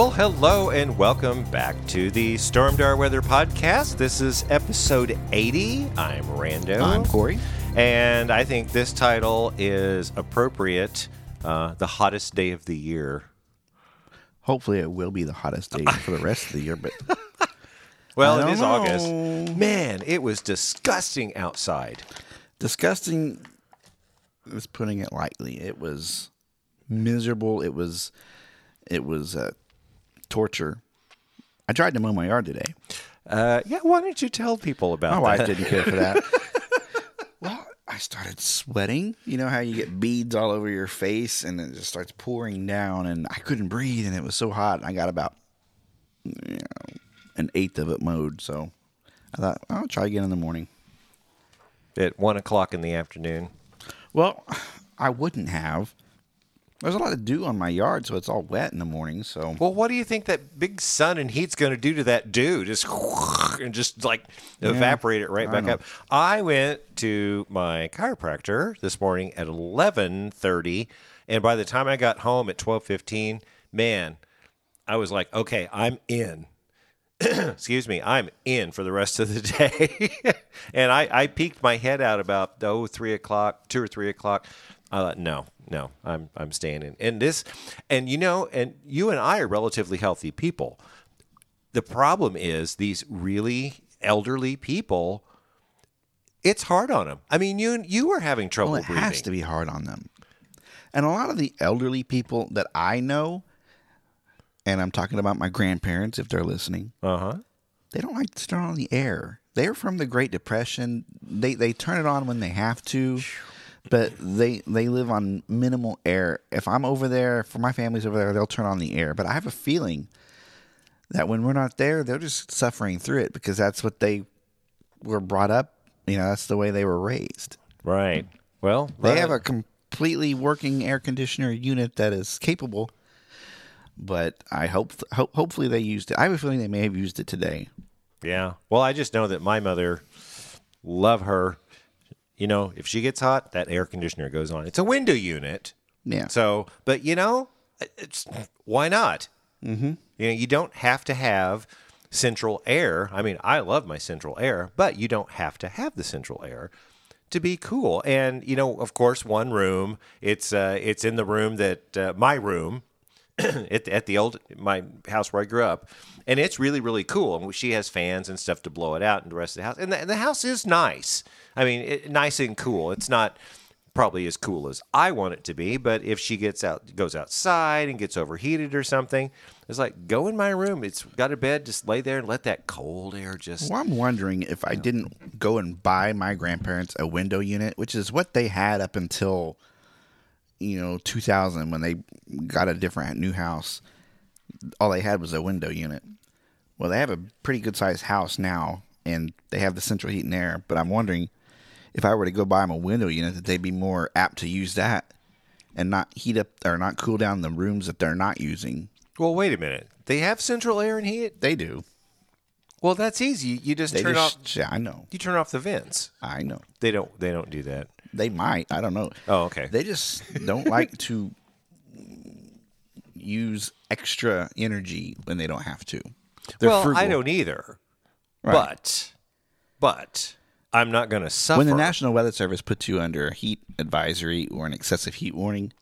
Well, hello and welcome back to the Stormdar Weather Podcast. This is episode 80. I'm Rando. I'm Corey. And I think this title is appropriate. Uh, the hottest day of the year. Hopefully, it will be the hottest day for the rest of the year. But Well, it is know. August. Man, it was disgusting outside. disgusting is putting it lightly. It was miserable. It was it was uh, torture. I tried to mow my yard today. Uh, yeah, why don't you tell people about My that? wife didn't care for that. well, I started sweating. You know how you get beads all over your face and it just starts pouring down, and I couldn't breathe, and it was so hot. I got about you know, an eighth of it mowed, so I thought I'll try again in the morning. At one o'clock in the afternoon. Well, I wouldn't have. There's a lot of dew on my yard, so it's all wet in the morning. So Well, what do you think that big sun and heat's going to do to that dew? Just and just like evaporate it right back up. I went to my chiropractor this morning at eleven thirty, and by the time I got home at twelve fifteen, man, I was like, okay, I'm in. Excuse me, I'm in for the rest of the day. and I, I peeked my head out about oh three o'clock, two or three o'clock. I thought, no, no, I'm I'm staying in. And this, and you know, and you and I are relatively healthy people. The problem is these really elderly people. It's hard on them. I mean, you you were having trouble well, it breathing. has to be hard on them. And a lot of the elderly people that I know, and I'm talking about my grandparents if they're listening, Uh huh. they don't like to turn on the air. They're from the Great Depression. They they turn it on when they have to, but they they live on minimal air. If I'm over there, for my family's over there, they'll turn on the air. But I have a feeling that when we're not there, they're just suffering through it because that's what they were brought up. You know, that's the way they were raised. Right. Well, They right. have a completely working air conditioner unit that is capable, but I hope, hope hopefully they used it. I have a feeling they may have used it today. Yeah. Well, I just know that my mother, love her. You know, if she gets hot, that air conditioner goes on. It's a window unit. Yeah. So, but you know, it's why not? Mm-hmm. You know, you don't have to have central air. I mean, I love my central air, but you don't have to have the central air to be cool. And you know, of course, one room. It's uh, it's in the room that uh, my room at, at the old my house where I grew up, and it's really really cool. And she has fans and stuff to blow it out, and the rest of the house. And the, and the house is nice. I mean, it, nice and cool. It's not probably as cool as I want it to be, but if she gets out, goes outside and gets overheated or something, it's like go in my room. It's got a bed. Just lay there and let that cold air just. Well, I'm wondering if I didn't go and buy my grandparents a window unit, which is what they had up until you know 2000 when they got a different new house. All they had was a window unit. Well, they have a pretty good sized house now, and they have the central heat and air. But I'm wondering if I were to go buy them a window unit, that they'd be more apt to use that and not heat up or not cool down the rooms that they're not using. Well, wait a minute. They have central air and heat. They do. Well, that's easy. You just They turn just, off. yeah, I know. You turn off the vents. I know. They don't. They don't do that. They might. I don't know. Oh, okay. They just don't like to use extra energy when they don't have to. They're well, frugal. I don't either. Right. But, but I'm not going to suffer. When the National Weather Service puts you under a heat advisory or an excessive heat warning,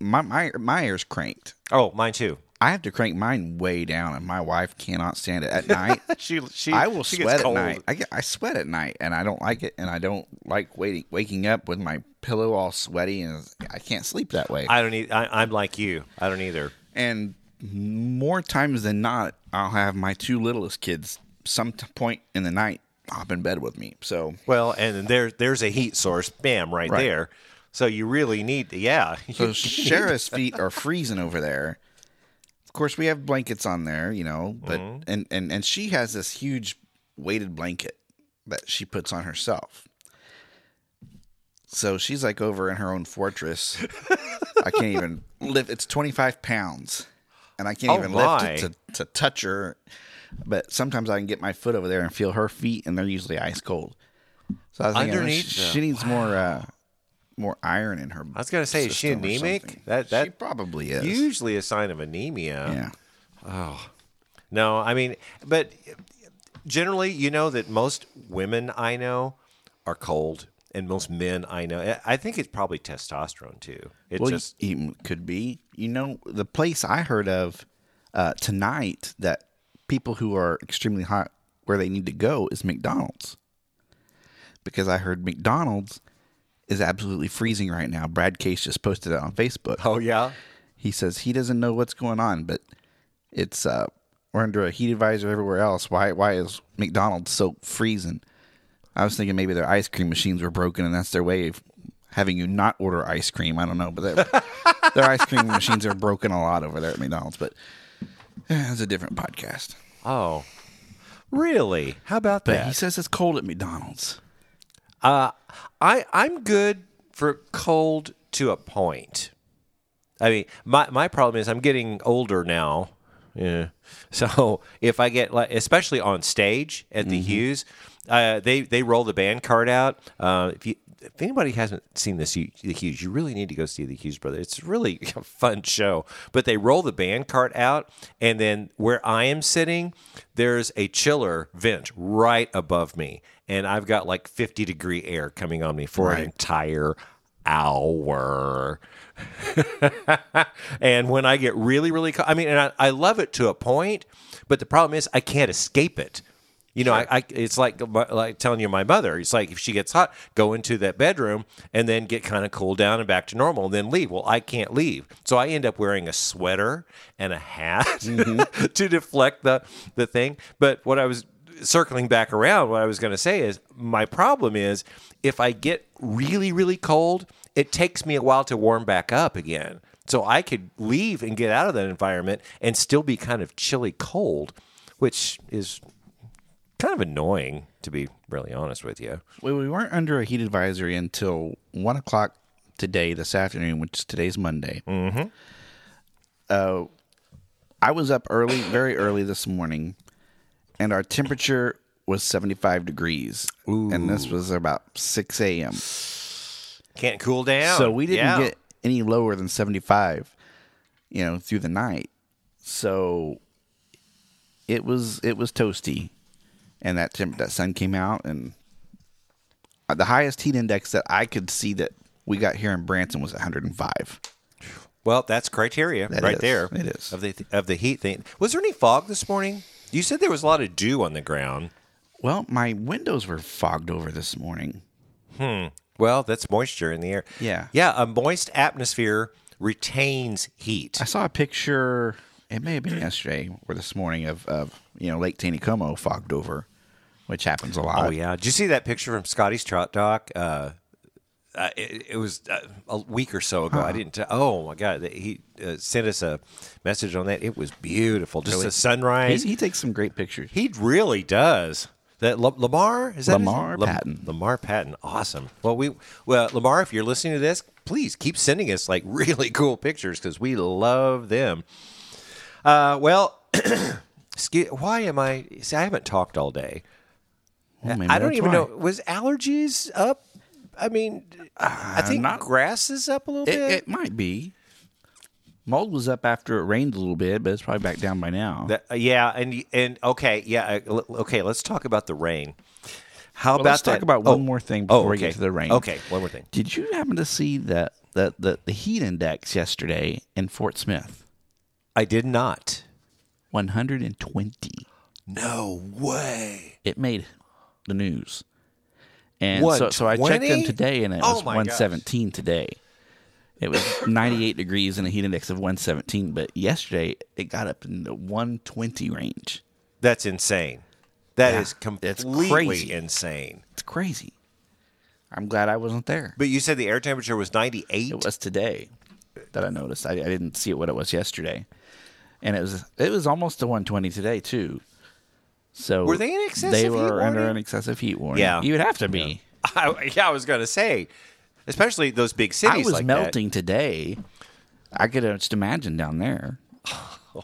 my my my air's cranked. oh, mine too. I have to crank mine way down, and my wife cannot stand it at night. She, she, I will she sweat at night. I get I sweat at night, and I don't like it, and I don't like waiting waking up with my pillow all sweaty, and I can't sleep that way. I don't need. I, I'm like you. I don't either. and more times than not, I'll have my two littlest kids some t- point in the night hop in bed with me. So Well, and then there there's a heat source. Bam, right, Right. there. So you really need. to, Yeah. So Shara's feet are freezing over there. Of course, we have blankets on there, you know, but and, and and she has this huge weighted blanket that she puts on herself. So she's like over in her own fortress. I can't even lift. It's twenty five pounds, and I can't Oh, even my. lift it to, to touch her. But sometimes I can get my foot over there and feel her feet, and they're usually ice cold. So I was thinking, Underneath she, she needs more uh, more iron in her. I was gonna say, is she anemic? That- that- she probably is. Usually a sign of anemia. yeah. Oh no, I mean, but generally, you know that most women I know are cold, and most men I know. I- think it's probably testosterone too. It Well, just even could be. You know, the place I heard of uh, tonight that people who are extremely hot where they need to go is McDonald's. Because I heard McDonald's is absolutely freezing right now. Brad Case just posted it on Facebook. oh yeah. He says he doesn't know what's going on, but it's uh we're under a heat advisor everywhere else. Why why is McDonald's so freezing? I was thinking maybe their ice cream machines were broken and that's their way of having you not order ice cream. I don't know, but their their ice cream machines are broken a lot over there at McDonald's. But eh, it's a different podcast. Oh, really? How about But that? he says it's cold at McDonald's. Uh, I I'm good for cold to a point. I mean, my my problem is I'm getting older now. Yeah. So if I get like, especially on stage at the Hughes, uh, they they roll the band card out. Uh, if you if anybody hasn't seen this the Hughes, you really need to go see the Hughes brother. It's really a fun show. But they roll the band cart out, and then where I am sitting, there's a chiller vent right above me, and I've got like 50 degree air coming on me for an entire hour. and when I get really, really, co- I mean, and I, I love it to a point, but the problem is I can't escape it. You know, I, I it's like like telling you my mother. It's like if she gets hot, go into that bedroom and then get kind of cooled down and back to normal, and then leave. Well, I can't leave, so I end up wearing a sweater and a hat mm-hmm. to deflect the the thing. But what I was circling back around, what I was going to say is my problem is if I get really, really cold, it takes me a while to warm back up again. So I could leave and get out of that environment and still be kind of chilly cold, which is kind of annoying, to be really honest with you. Well, we weren't under a heat advisory until one o'clock today, this afternoon, which is today's Monday. Mm-hmm. Uh, I was up early, very early this morning, and our temperature was seventy-five degrees, and this was about six a.m. Can't cool down. So we didn't Yeah. get any lower than seventy-five, you know, through the night. So it was it was toasty, and that temp- that sun came out, and uh, the highest heat index that I could see that we got here in Branson was 105. Well, that's criteria That right is. there. It is. of the of the heat thing. Was there any fog this morning? You said there was a lot of dew on the ground. Well, my windows were fogged over this morning. Hmm. Well, that's moisture in the air. Yeah. yeah. A moist atmosphere retains heat. I saw a picture. It may have been yesterday or this morning of, of you know Lake Taneycomo fogged over, which happens a lot. Oh yeah, did you see that picture from Scotty's Trout Dock? Uh, uh, it, it was uh, a week or so ago. I didn't. T- oh my god, he uh, sent us a message on that. It was beautiful. Just a sunrise. he takes some great pictures. He really does. That La- Lamar is that Lamar Patton. Lamar Patton, awesome. Well, we well Lamar, if you're listening to this, please keep sending us like really cool pictures because we love them. Uh, well, excuse, why am I? See, I haven't talked all day. I don't even why. know. Was allergies up? I mean, I think not- grass is up a little It, bit. it might be. Mold was up after it rained a little bit, but it's probably back down by now. That- uh, yeah, and and okay, yeah, uh, okay. Let's talk about the rain. How Well, about let's talk about oh, one more thing before oh, we get to the rain. Okay, one more thing. Did you happen to see that the, the, the heat index yesterday in Fort Smith? I did not. 120. No way. It made the news. And so, so I checked them today and it Oh was my gosh. 117 today. It was 98 degrees and a heat index of 117, but yesterday it got up in the 120 range. That's insane. That Yeah, is completely crazy. insane. It's crazy. I'm glad I wasn't there. But you said the air temperature was 98. It was today that I noticed. I, I didn't see what it was yesterday, and it was it was almost to 120 today too. So Were they in excessive They heat were under warning? an excessive heat warning. Yeah. you would have to be. I, yeah, I was going to say, especially those big cities. I was like that. melting today. I could just imagine down there.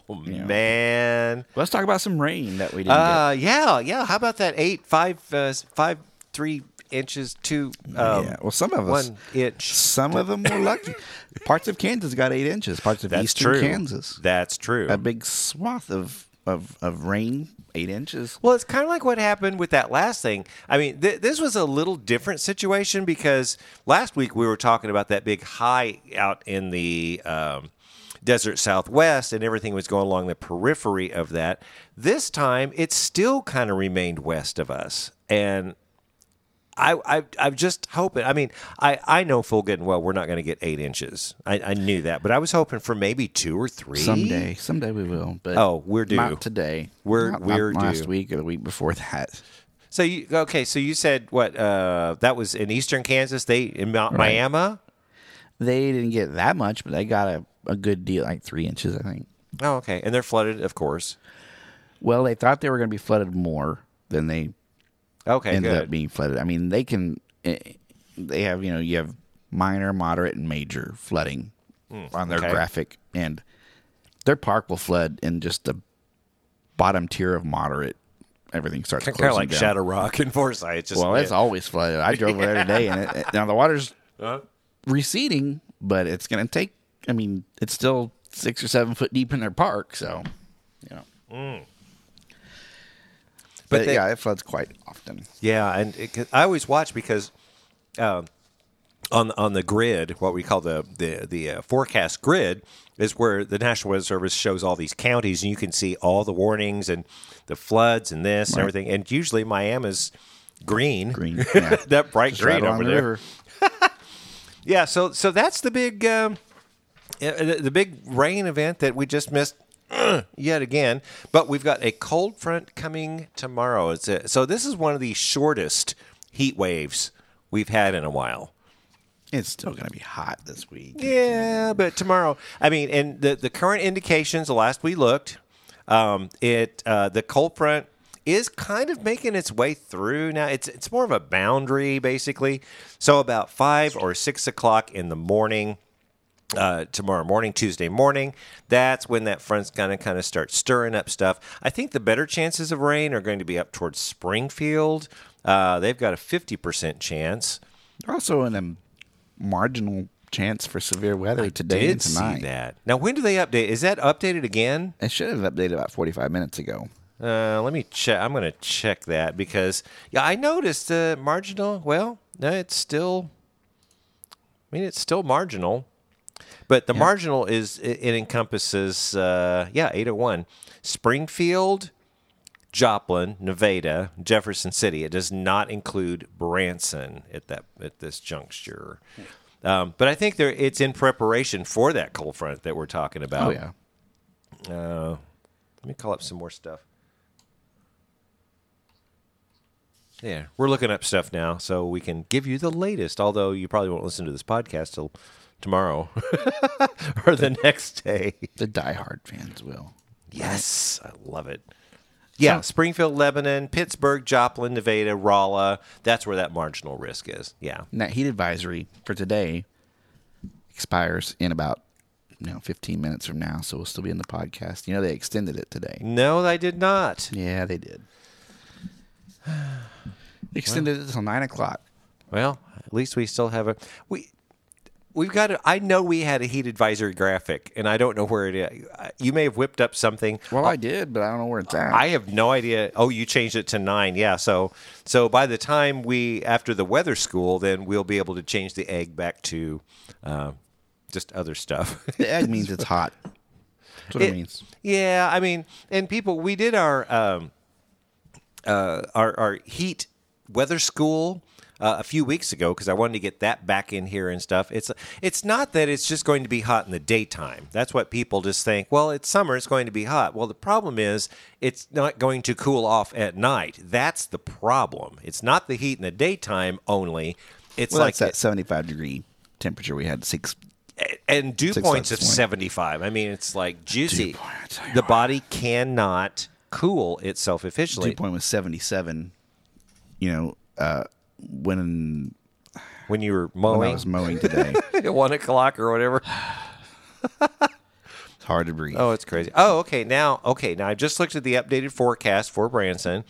Oh man. Let's talk about some rain that we didn't Uh, yeah, yeah. How about that eight, five, uh, five, three inches, two, um, yeah. Well, some of us, one inch. some of them were lucky. Parts of Kansas got eight inches. Parts of That's eastern true. Kansas, That's true. a big swath of of of rain, eight inches. Well, it's kind of like what happened with that last thing. I mean, th- this was a little different situation because last week we were talking about that big high out in the um, desert southwest and everything was going along the periphery of that. This time, it still kind of remained west of us. And I, I, I'm just hoping. I mean, I, I know full good and well we're not going to get eight inches. I, I knew that, but I was hoping for maybe two or three Someday, someday we will. But Oh, we're due. Not today. We're- Not- we're not last due. week or the week before that. So you okay? So you said what? Uh, that was in eastern Kansas. They in Mount Right. Miami. They didn't get that much, but they got a, a good deal, like three inches, I think. Oh, okay. And they're flooded, of course. Well, they thought they were going to be flooded more than they Okay, ended good. up being flooded. I mean, they can. eh, They have you know you have minor, moderate, and major flooding on their okay. graphic, and their park will flood in just the bottom tier of moderate. Everything starts kind of like down. Shadow Rock and Forsyth. Just Well, it's yeah. always flooded. I drove over there today, and it, it- now the water's Uh-huh. receding, but it's going to take. I mean, it's still six or seven foot deep in their park, so you know. But, But they- yeah, it floods quite often. Yeah, and it, I always watch because um, on on the grid, what we call the the the uh, forecast grid, is where the National Weather Service shows all these counties, and you can see all the warnings and the floods and this and everything. And usually Miami's green, Green, yeah. that bright Just green right over the there. river. Yeah, so so that's the big um, uh, the, big rain event that we just missed uh, yet again. But we've got a cold front coming tomorrow. It's a, so this is one of the shortest heat waves we've had in a while. It's still going to be hot this week. Yeah, but tomorrow, I mean, and the the current indications, the last we looked, um, it uh, the cold front is kind of making its way through now. It's it's more of a boundary basically. So about five or six o'clock in the morning. Uh, tomorrow morning, Tuesday morning, that's when that front's gonna kind of start stirring up stuff. I think the better chances of rain are going to be up towards Springfield. Uh, they've got a fifty percent chance. Also, in a marginal chance for severe weather today Did and tonight. that. Now, when do they update? Is that updated again? It should have updated about 45 minutes ago. Uh, let me check. I'm going to check that because yeah, I noticed the marginal. Well, no, it's still. I mean, it's still marginal, but the marginal is it, it encompasses uh, yeah 801 Springfield, Joplin, Nevada, Jefferson City. It does not include Branson at that at this juncture. Um, but I think there it's in preparation for that cold front that we're talking about. Oh, yeah. Uh, let me call up some more stuff. Yeah, we're looking up stuff now so we can give you the latest. Although you probably won't listen to this podcast till tomorrow or the next day. The diehard fans will. Yes, I love it. Yeah, Springfield, Lebanon, Pittsburg, Joplin, Nevada, Rolla. That's where that marginal risk is. Yeah. And that heat advisory for today expires in about you know 15 minutes from now, so we'll still be in the podcast. You know they extended it today. No, they did not. Yeah, they did. extended it until nine o'clock. Well, at least we still have a we. We've got. A, I know we had a heat advisory graphic, and I don't know where it is. You may have whipped up something. Well, I did, but I don't know where it's at. I have no idea. Oh, you changed it to nine. Yeah. So, so by the time we after the weather school, then we'll be able to change the egg back to uh, just other stuff. the egg means it's hot. That's what it, It- means. Yeah, I mean, and people, we did our um, uh, our our heat weather school uh, a few weeks ago because I wanted to get that back in here and stuff. It's it's not that it's just going to be hot in the daytime. That's what people just think. Well, it's summer; it's going to be hot. Well, the problem is it's not going to cool off at night. That's the problem. It's not the heat in the daytime only. It's Well, like that 75 degree temperature we had six. and dew Six points of point. 75 i mean it's like juicy point, I tell you the what. body cannot cool itself efficiently Dew point was 77. You know, uh, when when you were when I mowing was mowing today, at one o'clock or whatever it's hard to breathe. oh it's crazy oh okay now okay now i just looked at the updated forecast for branson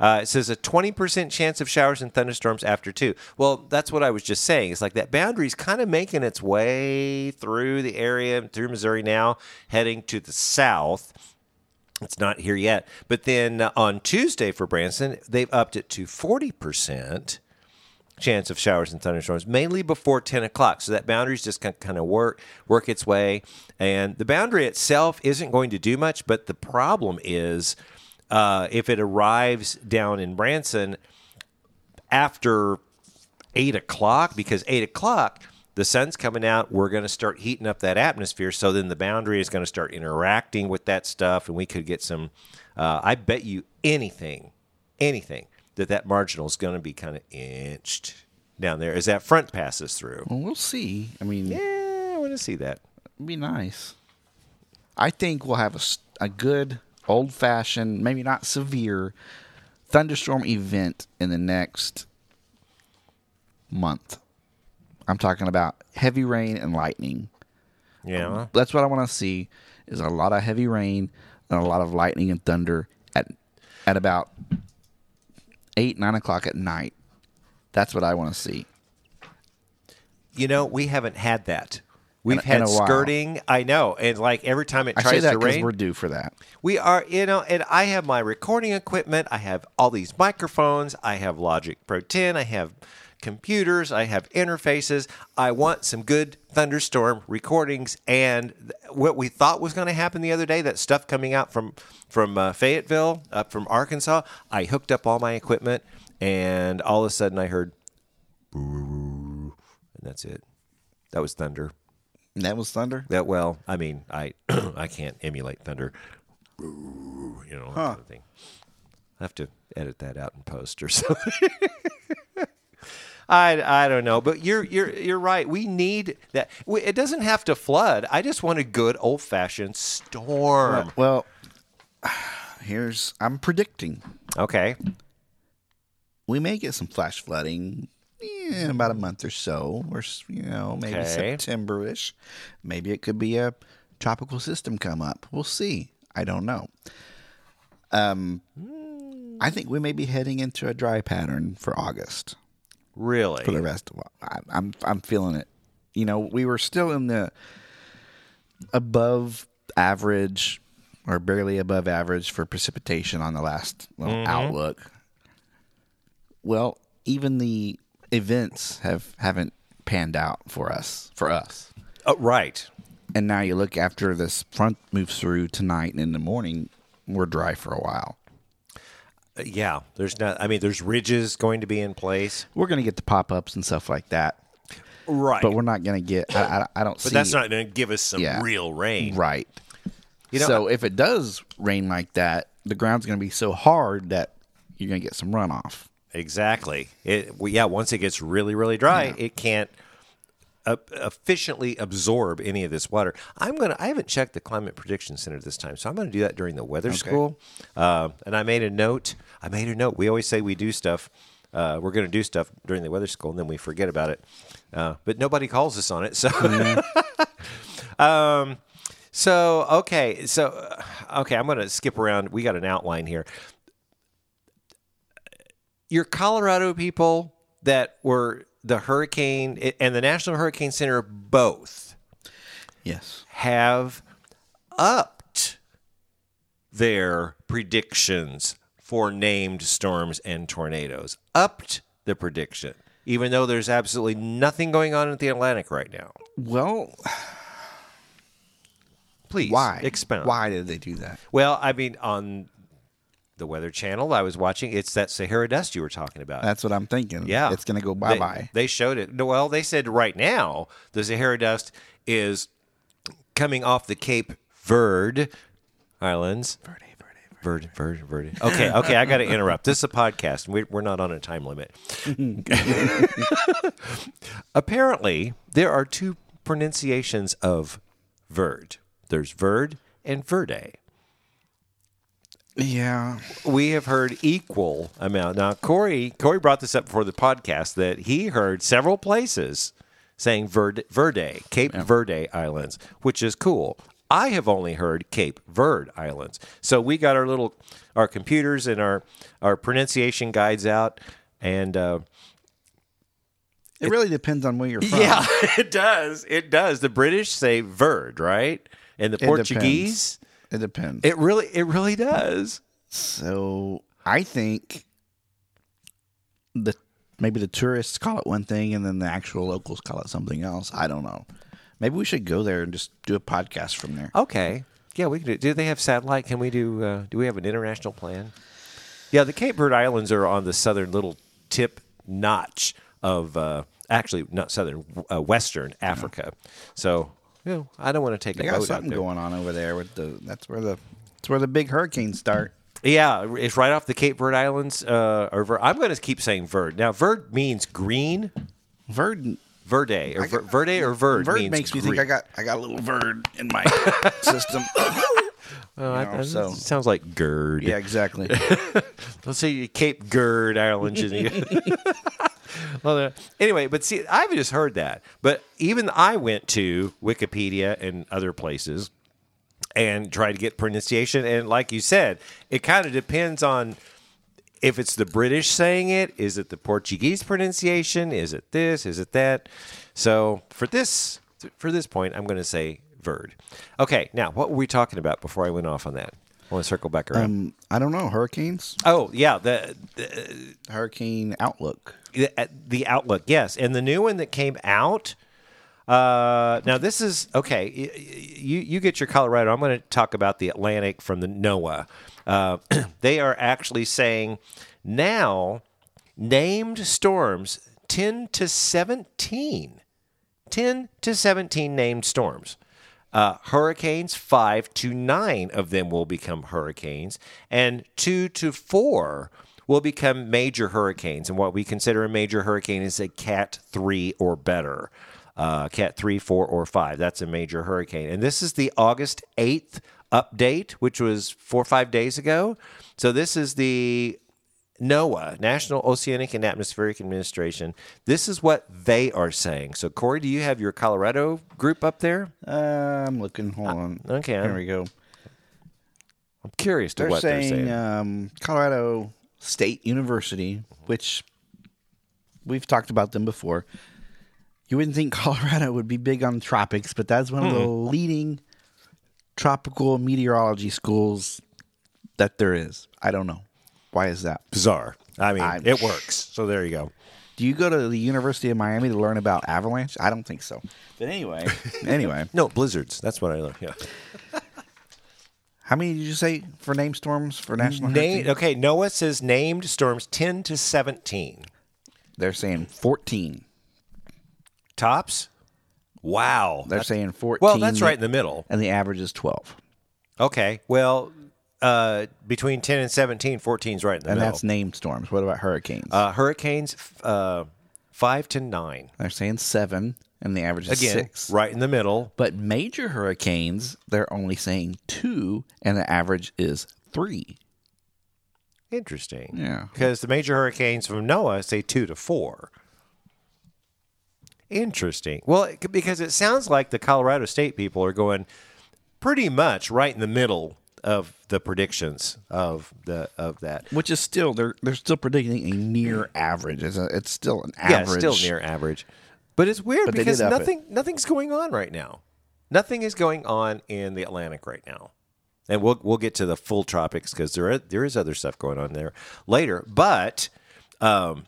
uh, it says a 20% chance of showers and thunderstorms after two. Well, that's what I was just saying. It's like that boundary's kind of making its way through the area, through Missouri now, heading to the south. It's not here yet. But then uh, on Tuesday for Branson, they've upped it to 40% chance of showers and thunderstorms, mainly before 10 o'clock. So that boundary's just going to kind of work, work its way. And the boundary itself isn't going to do much, but the problem is uh, if it arrives down in Branson after eight o'clock because eight o'clock the sun's coming out we're going to start heating up that atmosphere so then the boundary is going to start interacting with that stuff and we could get some uh, i bet you anything anything that that marginal is going to be kind of inched down there as that front passes through Well, we'll see. I mean, yeah i want to see that it'd be nice. I think we'll have a, a good old fashioned, maybe not severe, thunderstorm event in the next month. I'm talking about heavy rain and lightning. yeah That's what I want to see is a lot of heavy rain and a lot of lightning and thunder at at about eight nine o'clock at night. That's what I want to see. you know we haven't had that we've had in a while. skirting i know and like every time it I tries to rain we're due for that. We are, you know, and I have my recording equipment. I have all these microphones. I have Logic Pro 10. I have computers. I have interfaces. I want some good thunderstorm recordings. And what we thought was going to happen the other day, that stuff coming out from from uh, Fayetteville, up from Arkansas, I hooked up all my equipment, and all of a sudden I heard, and that's it. That was thunder. And that was thunder. That well, I mean, I I can't emulate thunder, you know, that kind of thing. I have to edit that out in post or something. I, I don't know, but you're you're you're right. We need that. We, it doesn't have to flood. I just want a good old fashioned storm. Well, here's I'm predicting Okay, we may get some flash flooding in about a month or so, or you know maybe Okay. September-ish. Maybe it could be a tropical system come up. We'll see. I don't know. Um, I think we may be heading into a dry pattern for August. Really? for the rest of I, I'm I'm feeling it. You know, we were still in the above average or barely above average for precipitation on the last little mm-hmm. outlook. Well, even the events have haven't panned out for us for us. Oh, right. And now you look after this front moves through tonight and in the morning, we're dry for a while. Yeah. There's not. I mean, there's ridges going to be in place. We're going to get the pop ups and stuff like that, Right. but we're not going to get. I, I, I don't But see. that's not going to give us some Yeah. real rain. Right. You know, so if it does rain like that, the ground's going to be so hard that you're going to get some runoff. Exactly. It well, yeah. Once it gets really really dry, it can't efficiently absorb any of this water. I'm gonna. I haven't checked the climate prediction center this time, so I'm gonna do that during the weather school. Uh, and I made a note. I made a note. We always say we do stuff. Uh, we're going to do stuff during the weather school, and then we forget about it. Uh, but nobody calls us on it. So, um, so okay, so uh, okay, I'm going to skip around. We got an outline here your Colorado people that were the hurricane and the National Hurricane Center both Yes. have upped their predictions for named storms and tornadoes. Upped the prediction, even though there's absolutely nothing going on in the Atlantic right now. Well, Please, why? expound. Why did they do that? Well, I mean, on the Weather Channel I was watching. It's that Sahara dust you were talking about. That's what I'm thinking. Yeah. It's going to go bye bye. They, showed it. Well, they said right now the Sahara dust is coming off the Cape Verde Islands. Verde, Verde, Verde, Verde. Okay, okay, I got to interrupt. This is a podcast. We're, we're not on a time limit. Apparently, there are two pronunciations of Verde. There's Verde and Verde. Yeah. we have heard equal amount. Now, Corey, Corey brought this up before the podcast that he heard several places saying Verde, Verde Cape Verde Islands, which is cool. I have only heard Cape Verde Islands. So we got our little our computers and our our pronunciation guides out, and uh, It really depends on where you're from. yeah, it does. It does. The British say Verde, right? And the depends. Portuguese, It depends. it really, it really does. so I think the maybe the tourists call it one thing and then the actual locals call it something else. I don't know. Maybe we should go there and just do a podcast from there. Okay. Yeah, we can do. Do they have satellite? Can we do? Uh, do we have an international plan? Yeah, the Cape Verde Islands are on the southern little tip notch of uh, actually not southern, uh, western Africa. So, you know, I don't want to take They a got boat out something there. going on over there with the that's where the that's where the big hurricanes start. Yeah, it's right off the Cape Verde Islands. Uh, or Ver- I'm going to keep saying Verde. Now, Verde means green. Verd Verde or Ver- Verde or Verde, Verd means makes me green. think I got I got a little Verd in my system. Oh, I- know, I- so- sounds like GERD. yeah, exactly. Let's say Cape Gerd Islands. and you- well, uh, anyway, but see, I've just heard that. But even I went to Wikipedia and other places and tried to get pronunciation. And like you said, it kind of depends on if it's the British saying it. Is it the Portuguese pronunciation? Is it this? Is it that? So for this for this point, I'm going to say Verd. Okay, now what were we talking about before I went off on that? I want to circle back around. um, I don't know hurricanes, oh yeah, the hurricane outlook. the, the Outlook, yes, and the new one that came out. Uh, now this is okay. You you get your Colorado. I'm going to talk about the Atlantic from the NOAA. Uh, they are actually saying now named storms 10 to 17 10 to 17 named storms. Uh, hurricanes, five to nine of them will become hurricanes, and two to four will become major hurricanes. And what we consider a major hurricane is a Cat 3 or better. Uh, Cat 3, 4, or 5. That's a major hurricane. And this is the August 8th update, which was four or five days ago. So this is the NOAA, National Oceanic and Atmospheric Administration. This is what they are saying. So, Corey, do you have your Colorado group up there? Uh, I'm looking. Hold on. okay. Here we go. I'm curious to They're what saying, they're saying. Um, Colorado State University, which we've talked about them before. You wouldn't think Colorado would be big on tropics, but that's one of the Hmm. leading tropical meteorology schools that there is. I don't know. Why is that? Bizarre. I mean, I'm- it works. So there you go. Do you go to the University of Miami to learn about avalanche? I don't think so. But anyway, anyway, No, blizzards. That's what I learned. Yeah. how many did you say for name storms for national? Name, hurricane? okay, NOAA says named storms 10 to 17. They're saying fourteen. Tops? Wow. They're That's- saying fourteen. well, that's right in the middle. and the average is twelve. Okay. Well, uh, between 10 and 17, 14 is right in the middle. And middle. that's named storms. What about hurricanes? Uh, hurricanes, f- uh, five to nine. They're saying seven, and the average is Again, six. right in the middle. But major hurricanes, they're only saying two, and the average is three. Interesting. Yeah. Because the major hurricanes from NOAA say two to four. Interesting. Well, it, because it sounds like the Colorado State people are going pretty much right in the middle of the predictions of the of that. Which is still they're they're still predicting a near average. It's a, it's still an average. it's still near average. But it's weird But because up it. nothing nothing's going on right now. Nothing is going on in the Atlantic right now. And we'll we'll get to the full tropics because there are, there is other stuff going on there later. But um,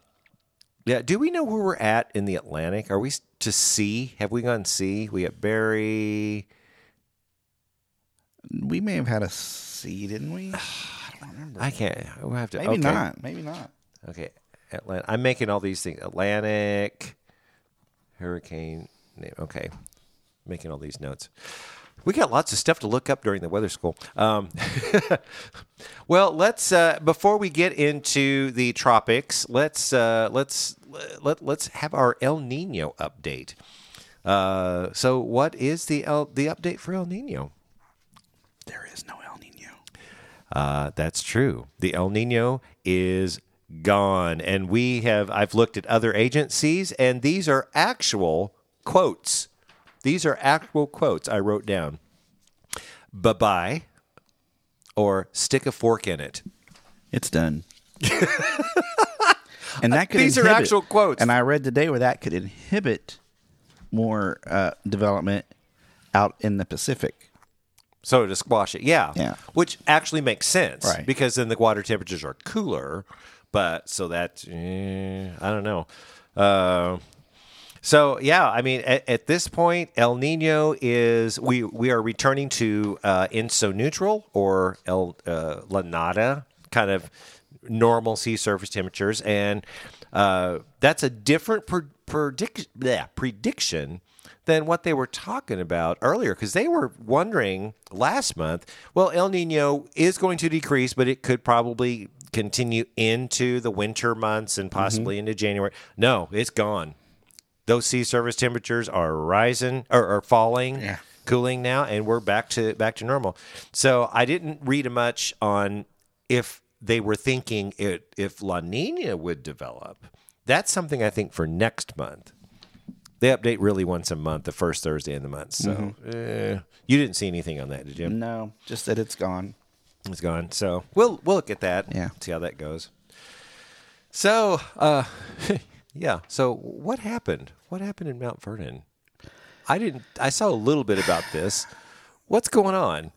yeah, do we know where we're at in the Atlantic? Are we to sea? Have we gone sea? We got Barry. We may have had a C, didn't we? I don't remember. I can't. We'll have to. Maybe okay. not. Maybe not. Okay, Atlantic. I'm making all these things. Atlantic, hurricane. name. Okay, making all these notes. We got lots of stuff to look up during the weather school. Um, well, let's uh, before we get into the tropics, let's uh, let's let let's have our El Nino update. Uh, so, what is the El, the update for El Nino? There is no El Nino. Uh, that's true. The El Nino is gone, and we have. I've looked at other agencies, and these are actual quotes. These are actual quotes I wrote down. Bye bye, or stick a fork in it. It's done. and that could These are actual quotes. And I read today where that could inhibit more uh, development out in the Pacific. So to squash it, yeah, Yeah. which actually makes sense, Right. Because then the water temperatures are cooler, but so that eh, I don't know. Uh, so yeah, I mean, at, at this point, El Nino is we we are returning to uh, ENSO neutral or El uh, La Nada kind of normal sea surface temperatures, and uh, that's a different pre- predict- bleh, prediction than what they were talking about earlier because they were wondering last month. Well, El Nino is going to decrease, but it could probably continue into the winter months and mm-hmm. possibly into January. No, it's gone. Those sea surface temperatures are rising or, or falling, Yeah. cooling now, and we're back to back to normal. So I didn't read much on if they were thinking it if La Nina would develop. That's something I think for next month. They update really once a month, the first Thursday in the month. So eh, you didn't see anything on that, did you? No, just that it's gone. It's gone. So we'll we'll look at that. Yeah. See how that goes. So uh yeah. So what happened? What happened in Mount Vernon? I didn't I saw a little bit about this. What's going on?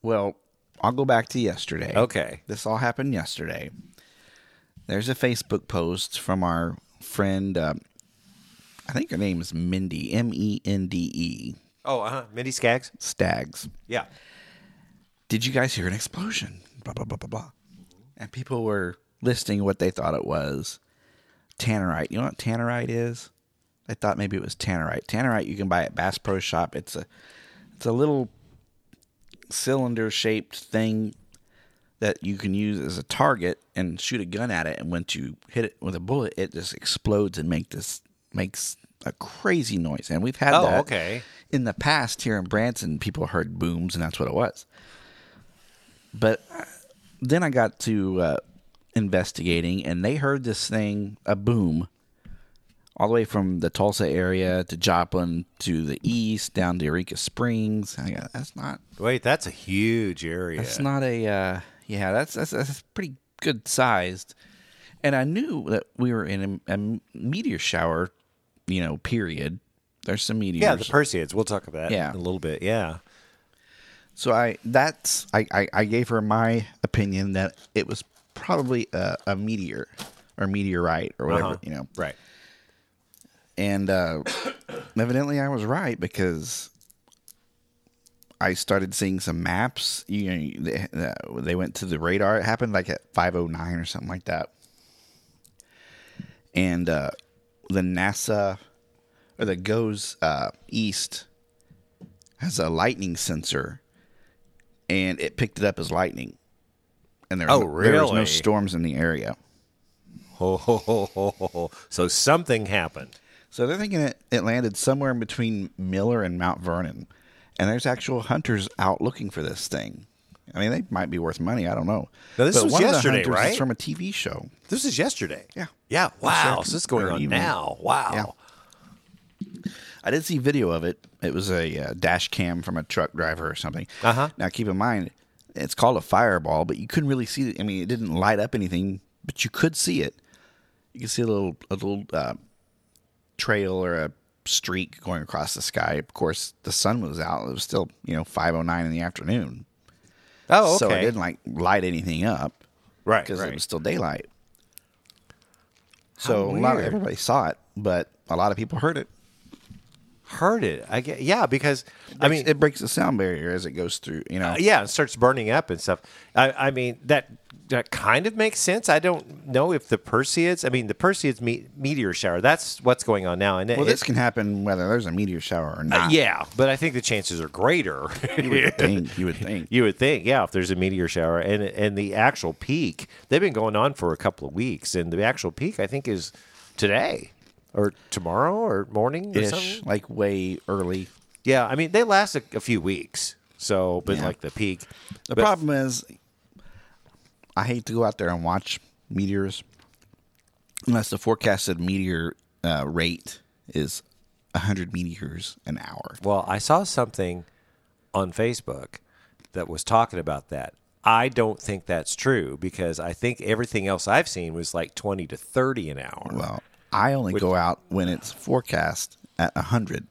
Well, I'll go back to yesterday. Okay. This all happened yesterday. There's a Facebook post from our friend, uh, I think her name is Mindy, M E N D E, Oh, uh-huh. Mindy Skaggs? Stags. Yeah. Did you guys hear an explosion? Blah, blah, blah, blah, blah. And people were listing what they thought it was. Tannerite. You know what tannerite is? I thought maybe it was tannerite. Tannerite you can buy at Bass Pro Shop. It's a it's a little cylinder shaped thing that you can use as a target and shoot a gun at it and once you hit it with a bullet it just explodes and make this makes a crazy noise. And we've had Oh, that okay. in the past here in Branson, people heard booms, and that's what it was. But then I got to uh, investigating, and they heard this thing, a boom, all the way from the Tulsa area to Joplin to the east down to Eureka Springs. Go, that's not. Wait, that's a huge area. That's not a. Uh, yeah, that's, that's that's pretty good sized. And I knew that we were in a, a meteor shower, you know, period. There's some meteors. yeah, the Perseids. We'll talk about that Yeah. a little bit. Yeah. So I that's I, I, I gave her my opinion that it was probably a, a meteor or meteorite or whatever Uh-huh. you know. Right. And uh, evidently I was right because I started seeing some maps. You know, they, uh, they went to the radar. It happened like at five oh nine or something like that. And uh, the NASA or the GOES uh, east has a lightning sensor, and it picked it up as lightning. And there, Oh, there was no storms in the area. Ho, ho, ho, ho, ho. So something happened. So they're thinking it, it landed somewhere in between Miller and Mount Vernon. And there's actual hunters out looking for this thing. I mean, they might be worth money. I don't know. Now, this was of the yesterday, right? from a TV show. This is yesterday. Yeah. Yeah. Wow. So this is going on now. Wow. Yeah. I did see video of it. It was a uh, dash cam from a truck driver or something. Uh-huh. Now, keep in mind, it's called a fireball, but you couldn't really see it. I mean, it didn't light up anything, but you could see it. You could see a little, a little uh, trail or a streak going across the sky. Of course, the sun was out. It was still, you know, five oh nine in the afternoon. Oh, okay. So it didn't like light anything up right. because right. it was still daylight. So a lot of everybody saw it, but a lot of people heard it. Heard it. I get, yeah, because I mean, it breaks the sound barrier as it goes through. You know, Uh, yeah, it starts burning up and stuff. I, I mean, that that kind of makes sense. I don't know if the Perseids. I mean, the Perseids me- meteor shower. That's what's going on now. And Well, it- this can happen whether there's a meteor shower or uh, not. yeah, but I think the chances are greater. you would think. You would think. You would think, yeah, if there's a meteor shower and and the actual peak, they've been going on for a couple of weeks, and the actual peak I think is today or tomorrow or morning or Ish, something. like way early. Yeah, I mean they last a, a few weeks, so but Yeah. like the peak. The But- problem is, I hate to go out there and watch meteors unless the forecasted meteor uh, rate is 100 meteors an hour. Well, I saw something on Facebook that was talking about that. I don't think that's true because I think everything else I've seen was like 20 to 30 an hour. Well, I only go out when it's forecast at 100.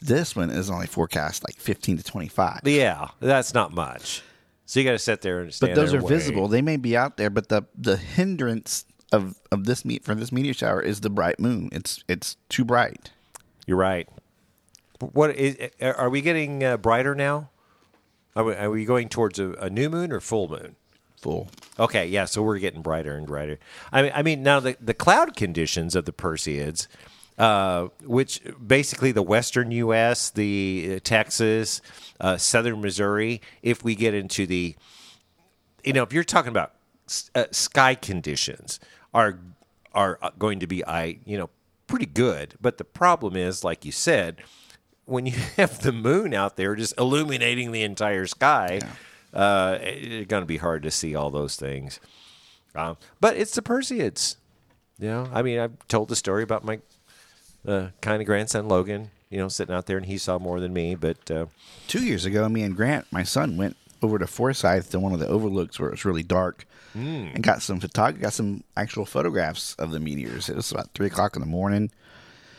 This one is only forecast like 15 to 25. yeah, that's not much. So you got to sit there and stand But those are wait. visible. They may be out there, but the the hindrance of of this meet for this meteor shower is the bright moon. It's it's too bright. You're right. What is? Are we getting uh, brighter now? Are we, are we going towards a, a new moon or full moon? Full. Okay, yeah, so we're getting brighter and brighter. I mean, I mean now the the cloud conditions of the Perseids, uh, which basically the western U.S., the uh, Texas, uh, southern Missouri. If we get into the, you know, if you're talking about s- uh, sky conditions, are are uh, going to be I you know pretty good. But the problem is, like you said, when you have the moon out there just illuminating the entire sky, uh, it's going to be hard to see all those things. Um, but it's the Perseids. You know, I mean, I've told the story about my uh, kind of grandson Logan. You know, sitting out there and he saw more than me. But uh, Two years ago, me and Grant, my son, went over to Forsyth to one of the overlooks where it was really dark, and got some photog- got some actual photographs of the meteors. It was about three o'clock in the morning,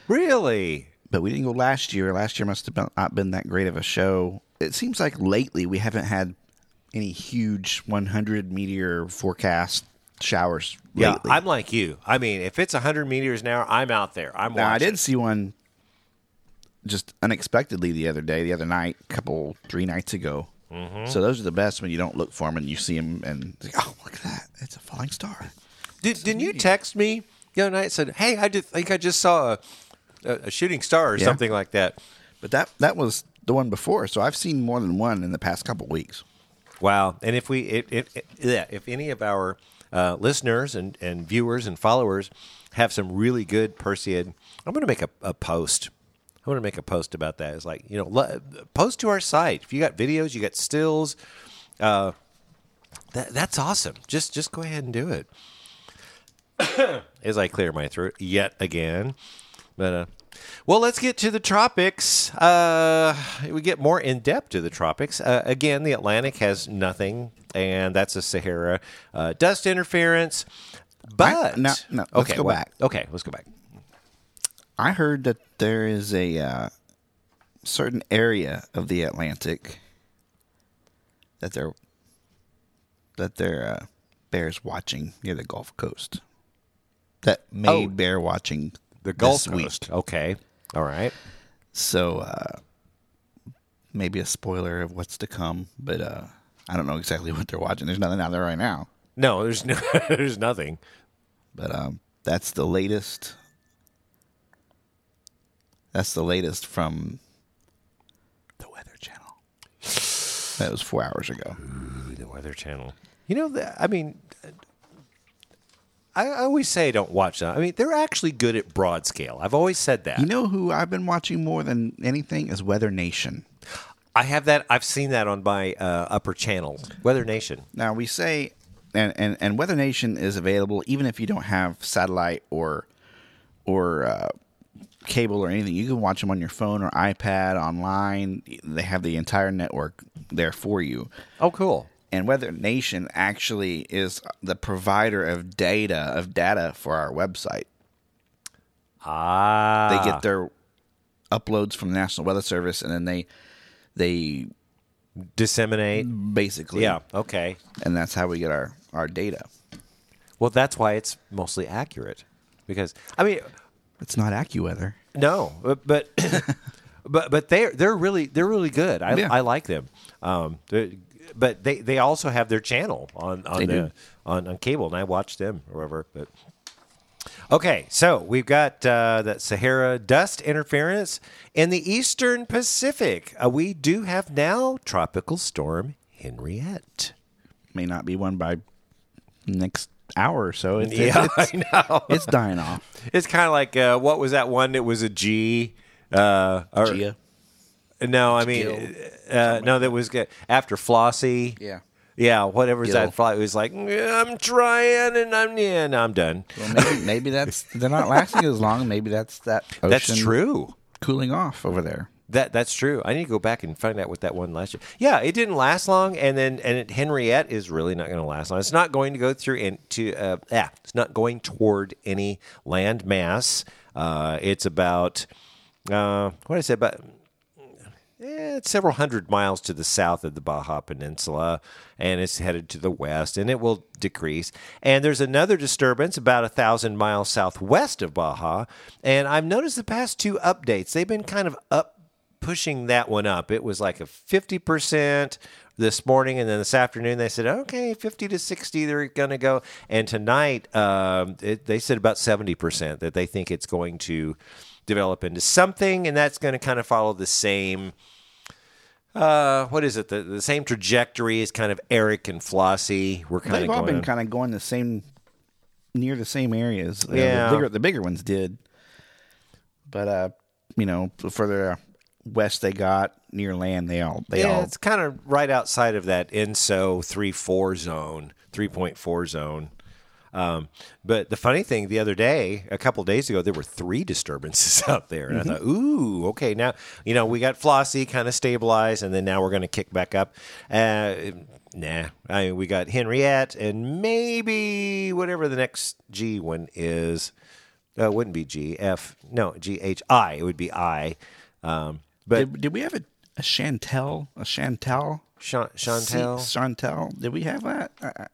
really, but we didn't go last year. Last year must have been, not been that great of a show. It seems like lately we haven't had any huge 100 meteor forecast showers. yeah, lately. I'm like you. I mean, if it's 100 meters an hour, I'm out there. I'm Now I watching. did see one just unexpectedly the other day, the other night, a couple three nights ago. Mm-hmm. So those are the best when you don't look for them and you see them and like, oh look at that, it's a falling star. Did, didn't you text me the other night and said, "Hey, I just think I just saw a, a, shooting star or Yeah. something like that." But that that was the one before, so I've seen more than one in the past couple weeks. Wow! And if we, if, if, if, yeah, if any of our uh, listeners and, and viewers and followers have some really good Perseid, I'm going to make a, a post. I'm going to make a post about that. It's like you know, le- post to our site. If you got videos, you got stills, uh, that that's awesome. Just just go ahead and do it. As I clear my throat yet again, but uh, well, let's get to the tropics. Uh, we get more in depth to the tropics. Uh, again, the Atlantic has nothing, and that's a Sahara uh, dust interference. But no, no, let's okay, go what- back. Okay, let's go back. I heard that there is a uh, certain area of the Atlantic that they're that they're uh, bears watching near the Gulf Coast. That may Oh. bear watching The Gulf this week. Okay, all right. So uh, maybe a spoiler of what's to come, but uh, I don't know exactly what they're watching. There's nothing out there right now, No, there's no, there's nothing. but um, that's the latest. That's the latest from the Weather Channel. That was four hours ago. Ooh, The Weather Channel. You know, I mean, I, I always say don't watch them. I mean, they're actually good at broad scale. I've always said that. You know who I've been watching more than anything is Weather Nation. I have that. I've seen that on my uh, upper channel, Weather Nation. Now we say, and, and and Weather Nation is available even if you don't have satellite or or uh, cable or anything. You can watch them on your phone or iPad online. They have the entire network there for you. Oh, cool. And Weather Nation actually is the provider of data of data for our website. Ah, They get their uploads from the National Weather Service, and then they they disseminate. basically Yeah. Okay. and that's how we get our our data. Well, that's why it's mostly accurate. Because I mean, It's not AccuWeather. no, but but but, but they're they're really they're really good. I Yeah. I like them. Um, but they, they also have their channel on on They the, do. on on cable, and I watch them or whatever. But okay, so we've got uh, that Sahara dust interference in the eastern Pacific. Uh, we do have now tropical storm Henriette. May not be one by next hour or so. It's, Yeah, it's, I know. it's dying off. It's kind of like uh, what was that one It was a G? Uh, or, Gia. No, I mean, uh, no, that was good. after Flossie. Yeah. Yeah, whatever's Gil. that flight it was like, "Yeah, I'm trying and I'm yeah, no, I'm done. Well, maybe, maybe that's they're not lasting as long. Maybe that's that. Ocean That's true. Cooling off over there. That that's true. I need to go back and find out what that one last year. Yeah, it didn't last long, and then and it, Henriette is really not going to last long. It's not going to go through into uh, yeah, it's not going toward any land mass. Uh, it's about uh, what did I say about eh, it's several hundred miles to the south of the Baja Peninsula, and it's headed to the west, and it will decrease. And there's another disturbance about a thousand miles southwest of Baja, and I've noticed the past two updates they've been kind of up pushing that one up. It was like a fifty percent this morning, and then this afternoon they said, okay, fifty to sixty, they're going to go. And tonight, um, it, they said about seventy percent that they think it's going to develop into something, and that's going to kind of follow the same. Uh, what is it? The, the same trajectory as kind of Erick and Flossie. We're kind They've of all going. been kind of going the same, near the same areas. Uh, Yeah. the bigger, the bigger ones did. But uh, you know, the further west they got near land, they all they yeah, all it's kind of right outside of that ENSO three four zone, three point four zone. Um, but the funny thing, the other day, a couple days ago, there were three disturbances out there, and I thought, "Ooh, okay, now you know we got Flossie kind of stabilized, and then now we're going to kick back up." Uh, nah, I mean, we got Henriette, and maybe whatever the next G one is. Uh, it wouldn't be G F, no G H I. It would be I. Um, but Did, did we have a, a Chantal? A Chantal? Chan- Chantal Chantal? Did we have that? Uh,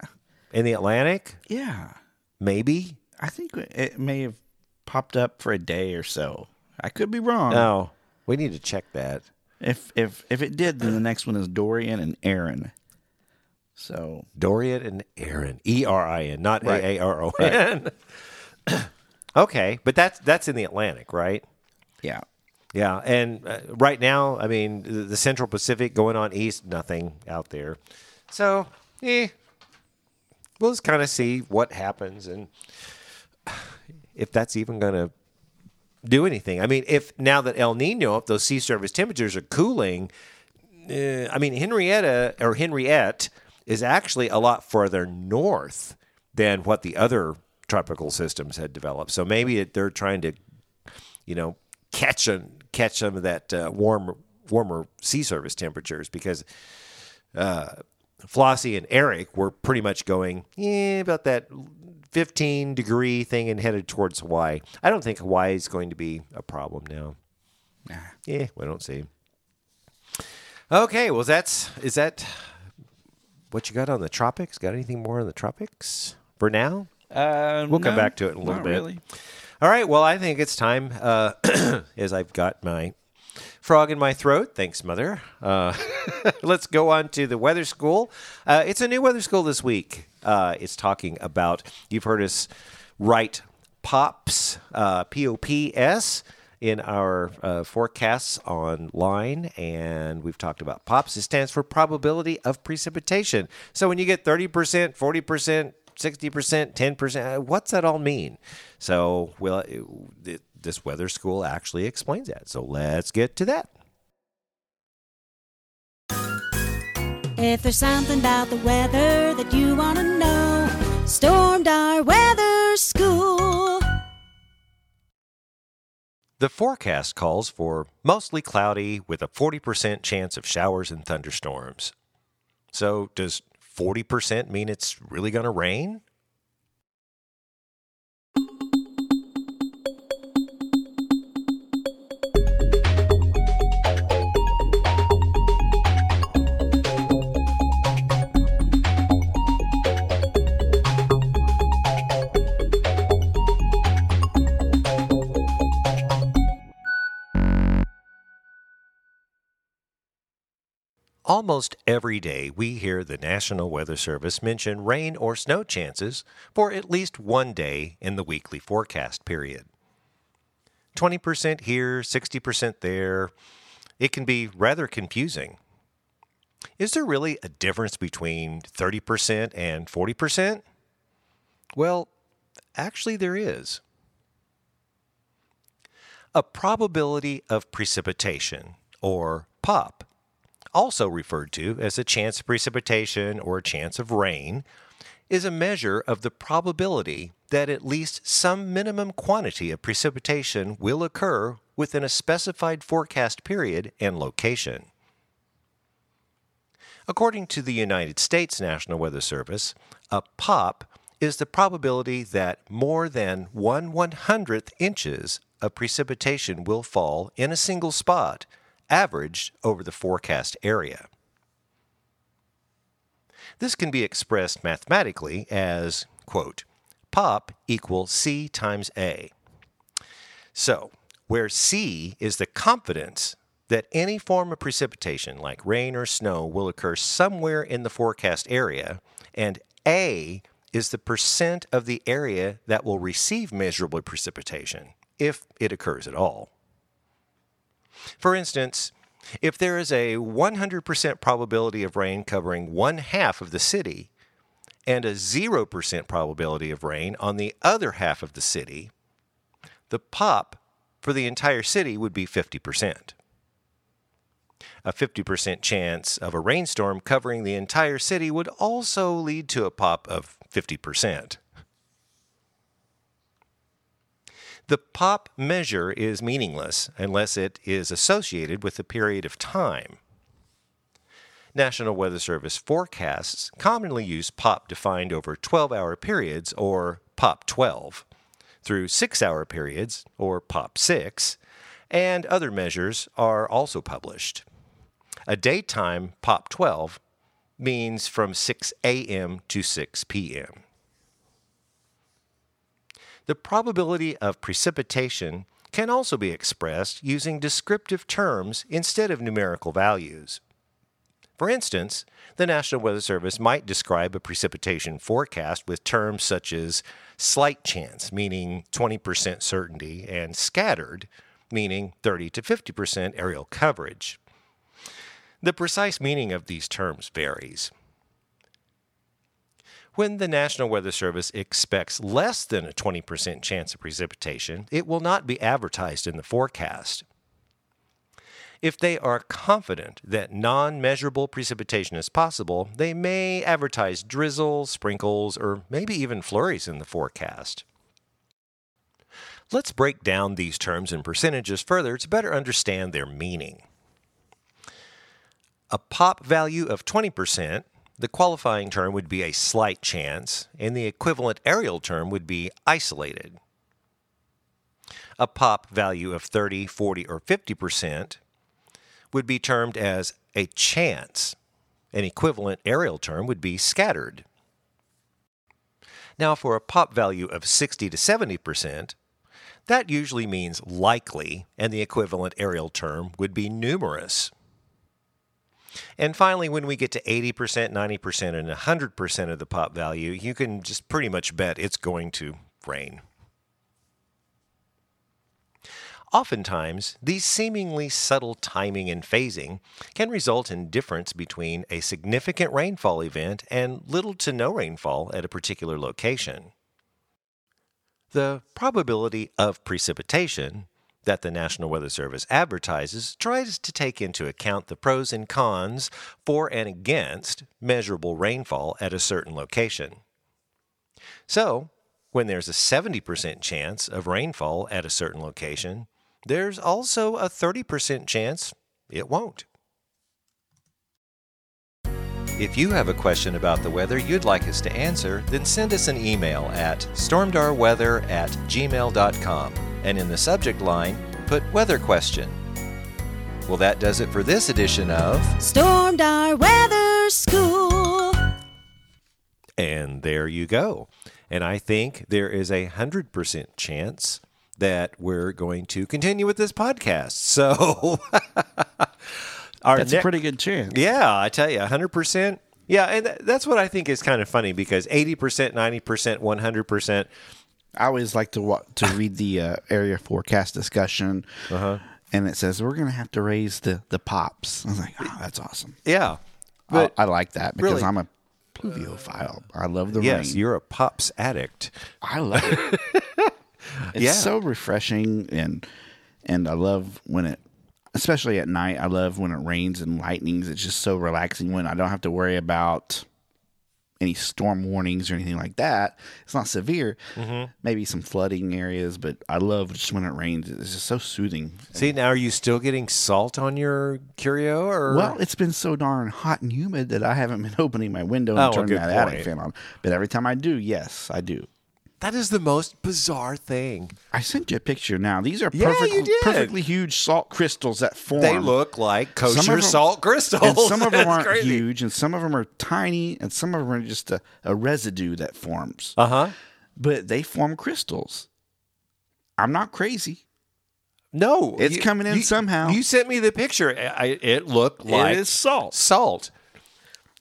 in the Atlantic, yeah, maybe. I think it may have popped up for a day or so. I could be wrong. No, we need to check that. If if if it did, then the next one is Dorian and Erin. So Dorian and Erin, E R I N, not. A A R O N. Okay, but that's that's in the Atlantic, right? yeah, Yeah, and uh, right now, I mean, the, the Central Pacific going on east, nothing out there. So, eh, we'll just kind of see what happens and if that's even going to do anything. I mean, if now that El Nino, if those sea surface temperatures are cooling, uh, I mean, Henrietta or Henriette is actually a lot further north than what the other tropical systems had developed. So maybe it, they're trying to, you know, catch a, catch some of that uh, warm, warmer sea surface temperatures because uh, Flossie and Erick were pretty much going yeah, about that 15 degree thing and headed towards Hawaii. I don't think Hawaii is going to be a problem now. Nah. Yeah, we don't see. Okay, well, that's is that what you got on the tropics? Got anything more on the tropics for now? uh, We'll come back to it in a little bit. Really. All right. Well, I think it's time, uh, as I've got my frog in my throat. Thanks, Mother. Uh, let's go on to the weather school. Uh, it's a new weather school this week. Uh, it's talking about, you've heard us write POPs, uh, P O P S, in our uh, forecasts online, and we've talked about POPs. It stands for probability of precipitation. So when you get 30%, 40%, 60%, 10%. uh, What's that all mean? So, well, it- this weather school actually explains that. So let's get to that. If there's something about the weather that you want to know, Stormdar weather school. The forecast calls for mostly cloudy with a 40% chance of showers and thunderstorms. So, does 40% mean it's really going to rain? Almost every day, we hear the National Weather Service mention rain or snow chances for at least one day in the weekly forecast period. 20% here, 60% there. It can be rather confusing. Is there really a difference between 30% and 40%? Well, actually, there is. A probability of precipitation, or POP, also referred to as a chance of precipitation or a chance of rain, is a measure of the probability that at least some minimum quantity of precipitation will occur within a specified forecast period and location. According to the United States National Weather Service, a POP is the probability that more than 1 100th inches of precipitation will fall in a single spot, averaged over the forecast area. This can be expressed mathematically as, quote, pop equals C times A. So, where C is the confidence that any form of precipitation, like rain or snow, will occur somewhere in the forecast area, and A is the percent of the area that will receive measurable precipitation, if it occurs at all. For instance, if there is a 100% probability of rain covering one half of the city and a 0% probability of rain on the other half of the city, the pop for the entire city would be 50%. A 50% chance of a rainstorm covering the entire city would also lead to a pop of 50%. The pop measure is meaningless unless it is associated with a period of time. National Weather Service forecasts commonly use pop defined over 12 hour periods or pop 12 through 6 hour periods or pop 6 and other measures are also published. A daytime pop 12 means from 6 a.m. to 6 p.m. The probability of precipitation can also be expressed using descriptive terms instead of numerical values. For instance, the National Weather Service might describe a precipitation forecast with terms such as slight chance, meaning 20% certainty, and scattered, meaning 30 to 50% areal coverage. The precise meaning of these terms varies. When the National Weather Service expects less than a 20% chance of precipitation, it will not be advertised in the forecast. If they are confident that non measurable precipitation is possible, they may advertise drizzle, sprinkles, or maybe even flurries in the forecast. Let's break down these terms and percentages further to better understand their meaning. A pop value of 20% the qualifying term would be a slight chance, and the equivalent aerial term would be isolated. A pop value of 30, 40, or 50% would be termed as a chance. An equivalent aerial term would be scattered. Now, for a pop value of 60 to 70%, that usually means likely, and the equivalent aerial term would be numerous. And finally, when we get to 80%, 90%, and 100% of the pop value, you can just pretty much bet it's going to rain. Oftentimes, these seemingly subtle timing and phasing can result in difference between a significant rainfall event and little to no rainfall at a particular location. The probability of precipitation that the National Weather Service advertises tries to take into account the pros and cons for and against measurable rainfall at a certain location. So, when there's a 70% chance of rainfall at a certain location, there's also a 30% chance it won't. If you have a question about the weather you'd like us to answer, then send us an email at stormdarweather at gmail.com and in the subject line, put weather question. Well, that does it for this edition of Stormdar Weather School. And there you go. And I think there is a 100% chance that we're going to continue with this podcast. So our That's ne- a pretty good chance. Yeah, I tell you, 100%. Yeah, and th- that's what I think is kind of funny because 80%, 90%, 100%. I always like to wa- to read the uh, area forecast discussion, Uh-huh. and it says we're going to have to raise the the pops. I was like, oh, that's awesome. Yeah. I, But I like that because really- I'm a pluviophile. I love the yes, rain. you're a pops addict. I love it. it's Yeah. so refreshing, and and I love when it, especially at night. I love when it rains and lightnings. It's just so relaxing when I don't have to worry about any storm warnings or anything like that. It's not severe. Mm-hmm. Maybe some flooding areas, but I love just when it rains. It's just so soothing. See, now are you still getting salt on your curio or Well, it's been so darn hot and humid that I haven't been opening my window Oh, and a turning that attic fan on. But every time I do, yes, I do. That is the most bizarre thing. I sent you a picture. Now these are Yeah, perfect, perfectly huge salt crystals that form. They look like Some kosher them- salt crystals. and some of them aren't crazy. huge, and some of them are tiny, and some of them are just a, a residue that forms. Uh-huh. But they form crystals. I'm not crazy. No, It's coming in somehow. You sent me the picture. I, it looked like it is salt. salt.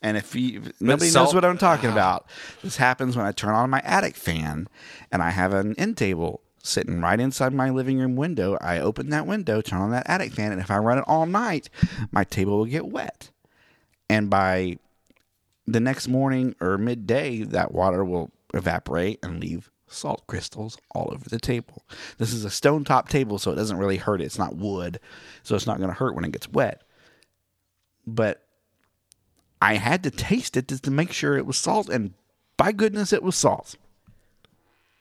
And if you, nobody salt- knows what I'm talking about, this happens when I turn on my attic fan and I have an end table sitting right inside my living room window. I open that window, turn on that attic fan, and if I run it all night, my table will get wet. And by the next morning or midday, that water will evaporate and leave salt crystals all over the table. This is a stone top table, so it doesn't really hurt. It's not wood, so it's not going to hurt when it gets wet. But I had to taste it just to make sure it was salt, and by goodness, it was salt.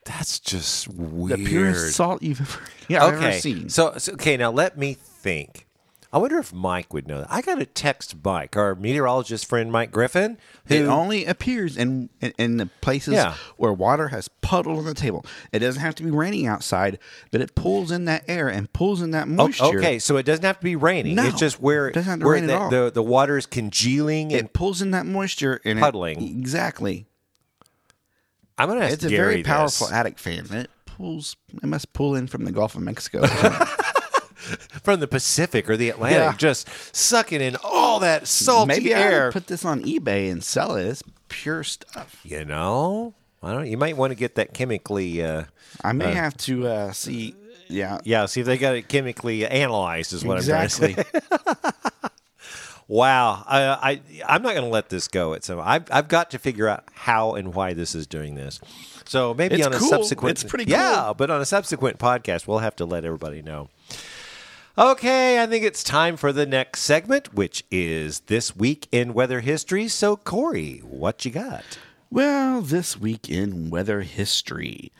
That's just weird. The purest salt you've ever, yeah, I've ever okay, seen. so, so okay, now let me think. I wonder if Mike would know that. I got to text Mike, our meteorologist friend Mike Griffin, who It only appears in, in in the places Yeah. where water has puddled on the table. It doesn't have to be raining outside, but it pulls in that air and pulls in that Oh, moisture. okay, so it doesn't have to be raining. No, it's just where it doesn't have to where rain at the, all. the the water is congealing and It pulls in that moisture and it- Puddling. exactly. I'm gonna ask It's a Gary very powerful this. attic fan. It pulls. It must pull in from the Gulf of Mexico. from the Pacific or the Atlantic, Yeah. just sucking in all that salty Maybe I air. would put this on eBay and sell it. It's pure stuff. you know, I don't. You might want to get that chemically. Uh, I may have to uh, see. Yeah, yeah, see if they got it chemically analyzed. Is what exactly. I'm trying to say. Wow, I, I I'm not going to let this go. It's I've I've got to figure out how and why this is doing this. So maybe It's on a cool. subsequent, It's pretty yeah, but on a subsequent podcast, we'll have to let everybody know. Okay, I think it's time for the next segment, which is this week in weather history. So Corey, what you got? Well, this week in weather history,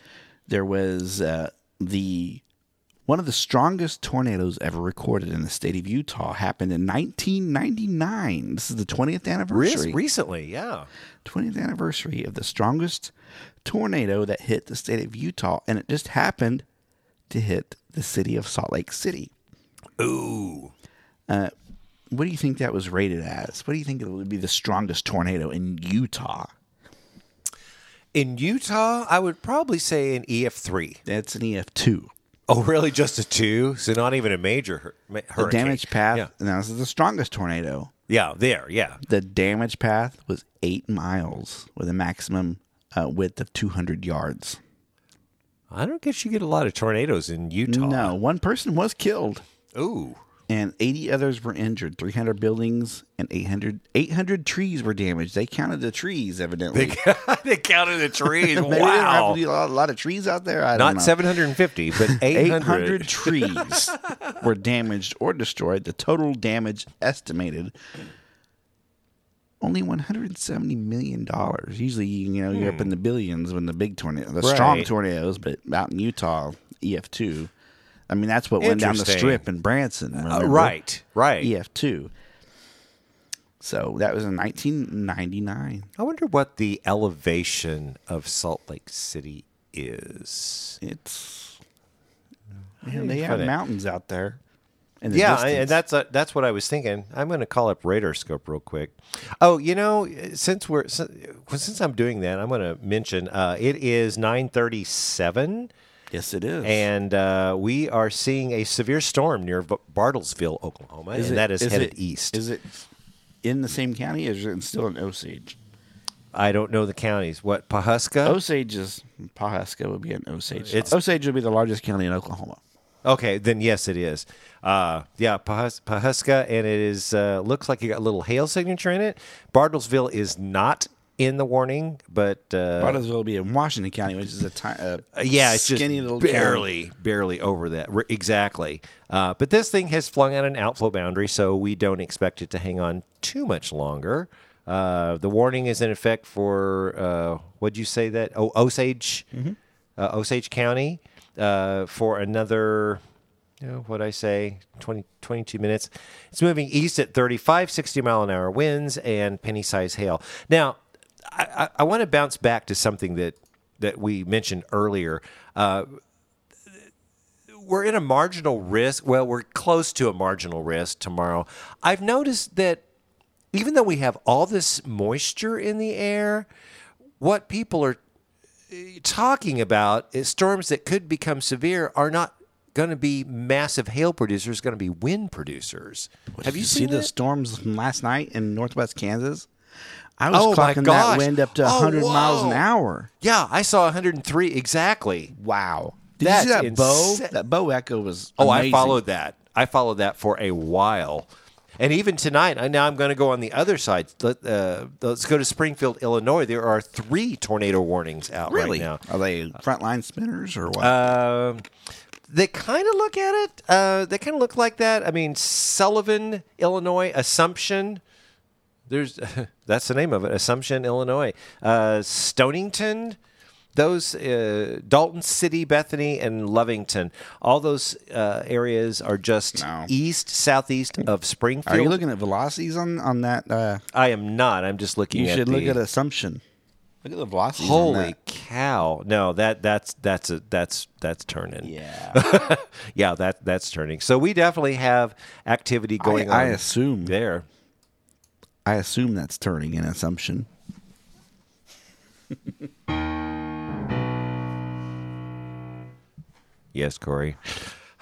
there was uh, the one of the strongest tornadoes ever recorded in the state of Utah. Happened in 1999. This is the 20th Re- anniversary. recently, yeah. 20th anniversary of the strongest tornado that hit the state of Utah, and it just happened to hit the city of Salt Lake City. Ooh, What do you think that was rated as? What do you think it would be the strongest tornado in Utah? in Utah, I would probably say an EF three. That's an EF2. Oh, really? Just a two? So not even a major hur- ma- The damage path, Yeah, now this is the strongest tornado. yeah, there, yeah. The damage path was eight miles with a maximum uh, width of 200 yards. I don't guess you get a lot of tornadoes in Utah. No, one person was killed Ooh. and 80 others were injured. 300 buildings and 800, 800 trees were damaged. They counted the trees, evidently. they counted the trees. Maybe they wow. do a lot, a lot of trees out there. I don't Not know. 750, but 800. 800 trees were damaged or destroyed. The total damage estimated only 170 million dollars. Usually, you know, you're up in hmm. the billions when the big tornado, the strong tornadoes, but out in Utah, EF2. I mean, that's what went down the strip in Branson. Uh, right, right. EF2. So that was in 1999. I wonder what the elevation of Salt Lake City is. It's yeah, they have mountains out there. The Yeah, distance. and that's uh, that's what I was thinking. I'm going to call up Radarscope real quick. Oh, you know, since we're since, since I'm doing that, I'm going to mention uh, it is 9:37 Yes, it is. and uh, we are seeing a severe storm near Bartlesville, Oklahoma, and that is, headed it, east. Is it in the same county? Or is it still in Osage? I don't know the counties. What Pawhuska? Osage is Pawhuska would be in Osage. It's- Osage would be the largest county in Oklahoma. Okay, then yes, it is. Uh, yeah, Pahus- Pawhuska, and it is uh, looks like you got a little hail signature in it. Bartlesville is not in the warning, but uh, Bartlesville would be in Washington County, which is a ti- uh, yeah, it's just skinny little county. barely, barely over that. Exactly. Uh, but this thing has flung out an outflow boundary, so we don't expect it to hang on too much longer. Uh, the warning is in effect for uh, what'd you say that? Oh, Osage, Mm-hmm. uh, Osage County, uh, for another. You know, what I say, 20, 22 minutes. It's moving east at 35, 60 mile an hour winds and penny size hail. Now, I, I, I want to bounce back to something that, that we mentioned earlier. Uh, we're in a marginal risk. Well, we're close to a marginal risk tomorrow. I've noticed that even though we have all this moisture in the air, what people are uh, talking about is storms that could become severe are not going to be massive hail producers, going to be wind producers. have you, see seen the storms from last night in northwest Kansas? I was Oh, clocking that wind up to Oh, 100 miles an hour. Yeah, I saw 103 exactly. Wow. Did That's you see that bow? That bow echo was Oh, I followed that. I followed that for a while. And even tonight, I, now I'm going to go on the other side. Let, uh, let's go to Springfield, Illinois. There are three tornado warnings out Really? right now. Are they frontline spinners or what? Um, they kind of look at it. Uh, they kind of look like that. I mean, Sullivan, Illinois, Assumption. There's that's the name of it, Assumption, Illinois. Uh, Stonington, those uh, Dalton City, Bethany, and Lovington. All those uh, areas are just No. east, southeast of Springfield. Are you looking at velocities on on that? Uh, I am not. I'm just looking you at should the, look at Assumption. Look at the velocities. on Holy that. cow! No, that that's that's a that's that's turning. Yeah. yeah, that that's turning. So we definitely have activity going on. I on. assume. there. I assume that's turning an Assumption. Yes, Corey.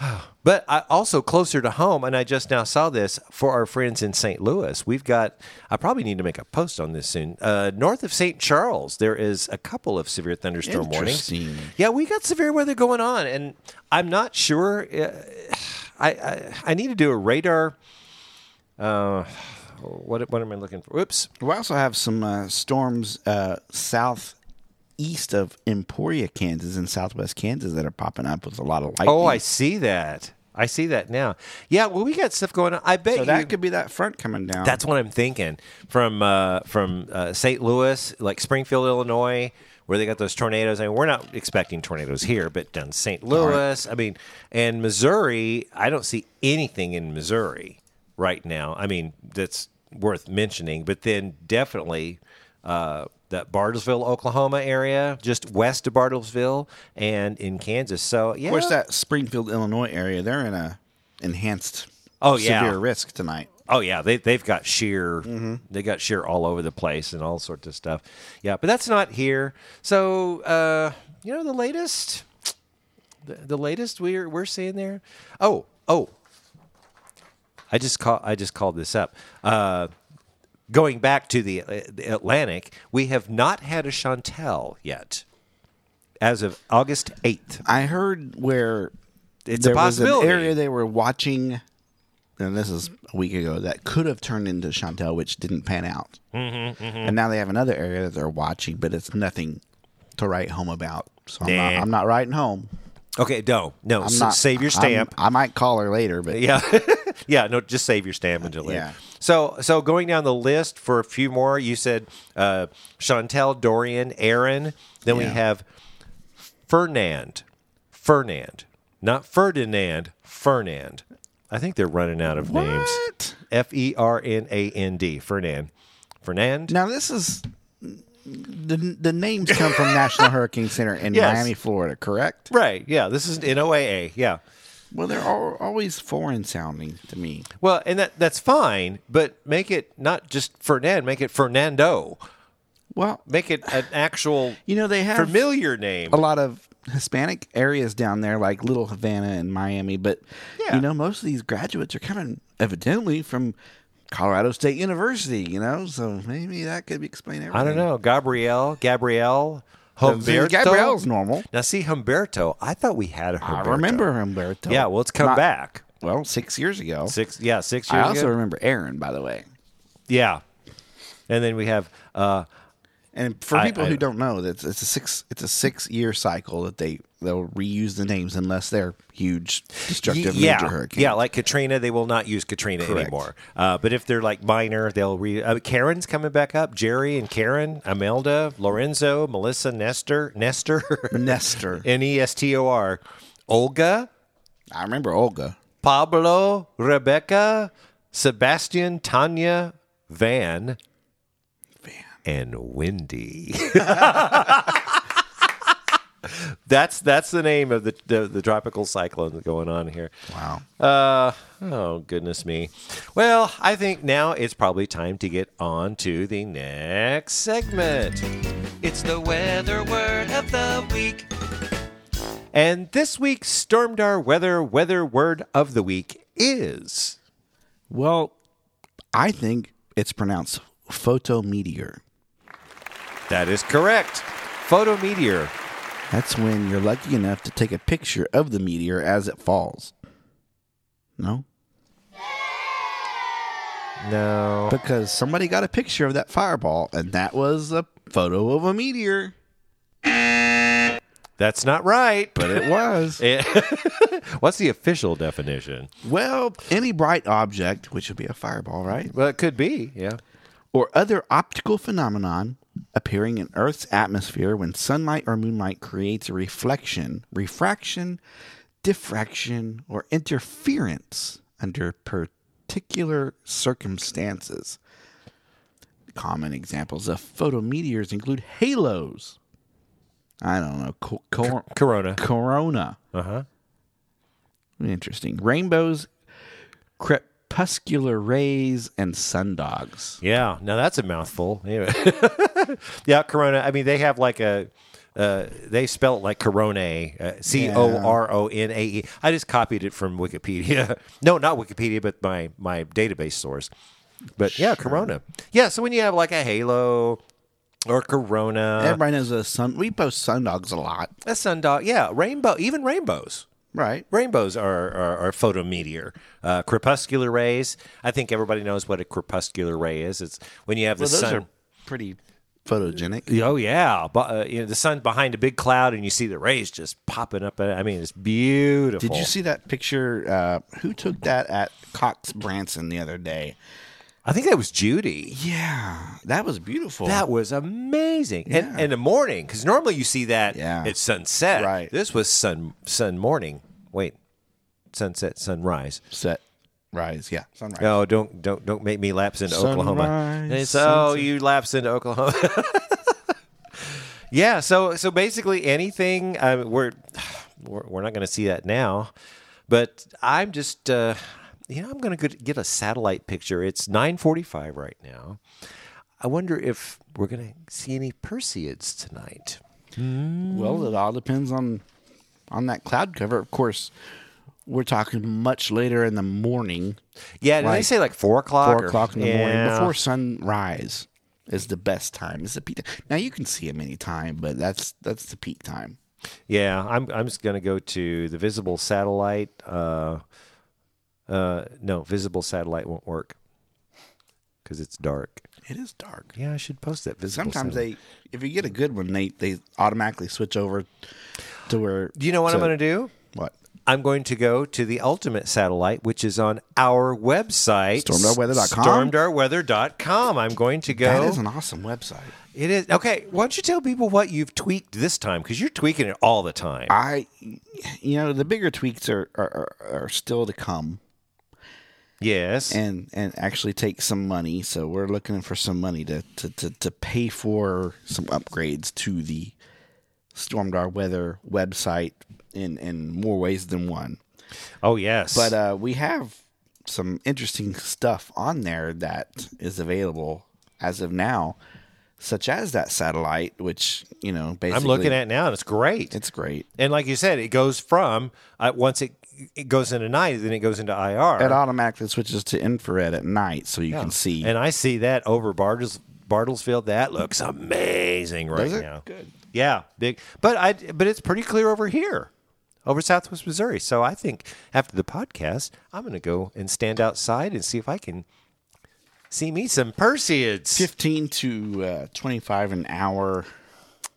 But I, also closer to home, and I just now saw this for our friends in St. Louis. We've got. I probably need to make a post on this soon. Uh, north of St. Charles, there is a couple of severe thunderstorm warnings. Yeah, we got severe weather going on, and I'm not sure. Uh, I, I I need to do a radar. Uh, what what am I looking for? Oops. We also have some uh, storms uh, southeast of Emporia, Kansas, and southwest Kansas that are popping up with a lot of lightning. Oh, I see that. I see that now. Yeah, well, we got stuff going on. I bet So you, that could be that front coming down. That's what I'm thinking. From uh, from uh, St. Louis, like Springfield, Illinois, where they got those tornadoes. I mean, we're not expecting tornadoes here, but down St. Louis, I mean, and Missouri, I don't see anything in Missouri right now. I mean, that's worth mentioning. But then definitely uh, that Bartlesville, Oklahoma area, just west of Bartlesville, and in Kansas. So yeah, Of course, that Springfield, Illinois area, they're in a enhanced Oh, yeah. severe risk tonight. Oh yeah, they they've got shear Mm-hmm. they got shear all over the place and all sorts of stuff. Yeah, but that's not here. So uh, you know the latest, the, the latest we're we're seeing there. Oh oh, I just call I just called this up. Uh, going back to the, uh, the Atlantic, we have not had a Chantal yet, as of August eighth. I heard where It's a there was an area they were watching, and this is a week ago, that could have turned into Chantal, which didn't pan out. Mm-hmm, And now they have another area that they're watching, but it's nothing to write home about. So I'm, not, I'm not writing home. Okay, no, no, I'm not, save your I'm- stamp. I might call her later, but Yeah, yeah. No, just save your stamp until later. Yeah. So, so going down the list for a few more, you said uh, Chantal, Dorian, Erin. Then we Yeah. have Fernand, Fernand, not Ferdinand, Fernand. I think they're running out of names. What? F E R N A N D, Fernand, Fernand. Now this is the the names come from National Hurricane Center in Yes. Miami, Florida, correct? Right. Yeah. This is NOAA. Yeah. Well, they're all, always foreign sounding to me. Well, and that that's fine, but make it not just Fernand. Make it Fernando. Well, Make it an actual you know they have familiar name. a lot of Hispanic areas down there, like Little Havana and Miami. But Yeah. you know, most of these graduates are coming evidently from Colorado State University. You know, so maybe that could explain everything. I don't know. Gabrielle, Gabrielle, Humberto. Gabrielle's normal. Now, see, Humberto, I thought we had a I Humberto. remember Humberto. Yeah, well, it's come Not- back. Well, six years ago. Six, yeah, six years I also ago. remember Erin, by the way. Yeah. And then we have, uh, And for I- people I- who don't know, that's it's a six it's a six year cycle that they they'll reuse the names unless they're huge destructive yeah, major hurricanes. yeah, like Katrina, they will not use Katrina Correct. anymore. Uh, but if they're like minor, they'll re. Uh, Karen's coming back up. Jerry and Karen, Imelda, Lorenzo, Melissa, Nestor, Nestor, Nestor. N E S T O R, Olga, I remember Olga. Pablo, Rebekah, Sebastian, Tanya, Van, and windy. that's that's the name of the, the the tropical cyclone going on here. Wow. Uh oh goodness me. Well, I think now it's probably time to get on to the next segment. It's the weather word of the week. And this week's Stormdar weather weather word of the week is Well, I think it's pronounced photometeor. That is correct. Photometeor. That's when you're lucky enough to take a picture of the meteor as it falls. No? No. Because somebody got a picture of that fireball, and that was a photo of a meteor. That's not right. But it was. What's the official definition? well, any bright object, which would be a fireball, right? Well, it could be, yeah. or other optical phenomenon appearing in Earth's atmosphere when sunlight or moonlight creates a reflection, refraction, diffraction, or interference under particular circumstances. Common examples of photometeors include halos. I don't know, co- co- Corona. corona. Uh huh. Interesting. Rainbows, crepuscular rays, and sundogs. Yeah. Now that's a mouthful. Anyway. yeah, Corona. I mean, they have like a. Uh, they spell it like Corona, uh, C O R O N A E. I just copied it from Wikipedia. no, not Wikipedia, but my my database source. But yeah, Corona. Yeah, so when you have like a halo or Corona, Everybody knows a sun. We post sundogs a lot, a sundog, yeah, rainbow, even rainbows. Right? Rainbows are, are, are photometeor. Uh, crepuscular rays. I think everybody knows what a crepuscular ray is. It's when you have the Well, those sun. are pretty photogenic. Oh yeah, but, uh, you know the sun behind a big cloud, and you see the rays just popping up. I mean, it's beautiful. Did you see that picture? Uh, who took that at Cox Branson the other day? I think that was Judy. Yeah, that was beautiful. That was amazing. And in the morning, because normally you see that Yeah. at sunset. Right. This was sun sun morning. Wait, sunset, sunrise. set rise. Yeah, sunrise. No, don't don't don't make me lapse into Oklahoma. Sunrise, And so sunset. you lapse into Oklahoma. yeah. So so basically anything. Uh, we're, we're we're not going to see that now, but I'm just uh, you know I'm going to get a satellite picture. It's 9:45 right now. I wonder if we're going to see any Perseids tonight. Well, it all depends on on that cloud cover. Of course, we're talking much later in the morning, Yeah, did they say like four o'clock? four or- o'clock in the morning before sunrise is the best time. It's the peak. Time. Now you can see them anytime, but that's that's the peak time. Yeah, I'm I'm just gonna go to the visible satellite. Uh, uh, no, visible satellite won't work because it's dark. It is dark. Yeah, I should post that visible. Sometimes satellite. they, if you get a good one, they they automatically switch over to where. Do you know what I'm gonna do? What? I'm going to go to the ultimate satellite, which is on our website, Stormdarweather.com? Stormdarweather.com. I'm going to go. That is an awesome website. it is okay. Why don't you tell people what you've tweaked this time? Because you're tweaking it all the time. I, you know, the bigger tweaks are, are, are still to come, yes. and and actually take some money. So we're looking for some money to to to, to pay for some upgrades to the Stormdar Weather website in in more ways than one. oh yes. But uh, we have some interesting stuff on there that is available as of now. such as that satellite, which you know basically I'm looking at now, and it's great. It's great. and like you said, it goes from uh, once it it goes into night, then it goes into IR. It automatically switches to infrared at night, so you Yeah. can see. And I see that over Bartles, Bartlesfield. That looks amazing right now. Good. Yeah, big. But I but it's pretty clear over here, over Southwest Missouri. So I think after the podcast, I'm going to go and stand outside and see if I can see me some Perseids. Fifteen to uh, twenty-five an hour.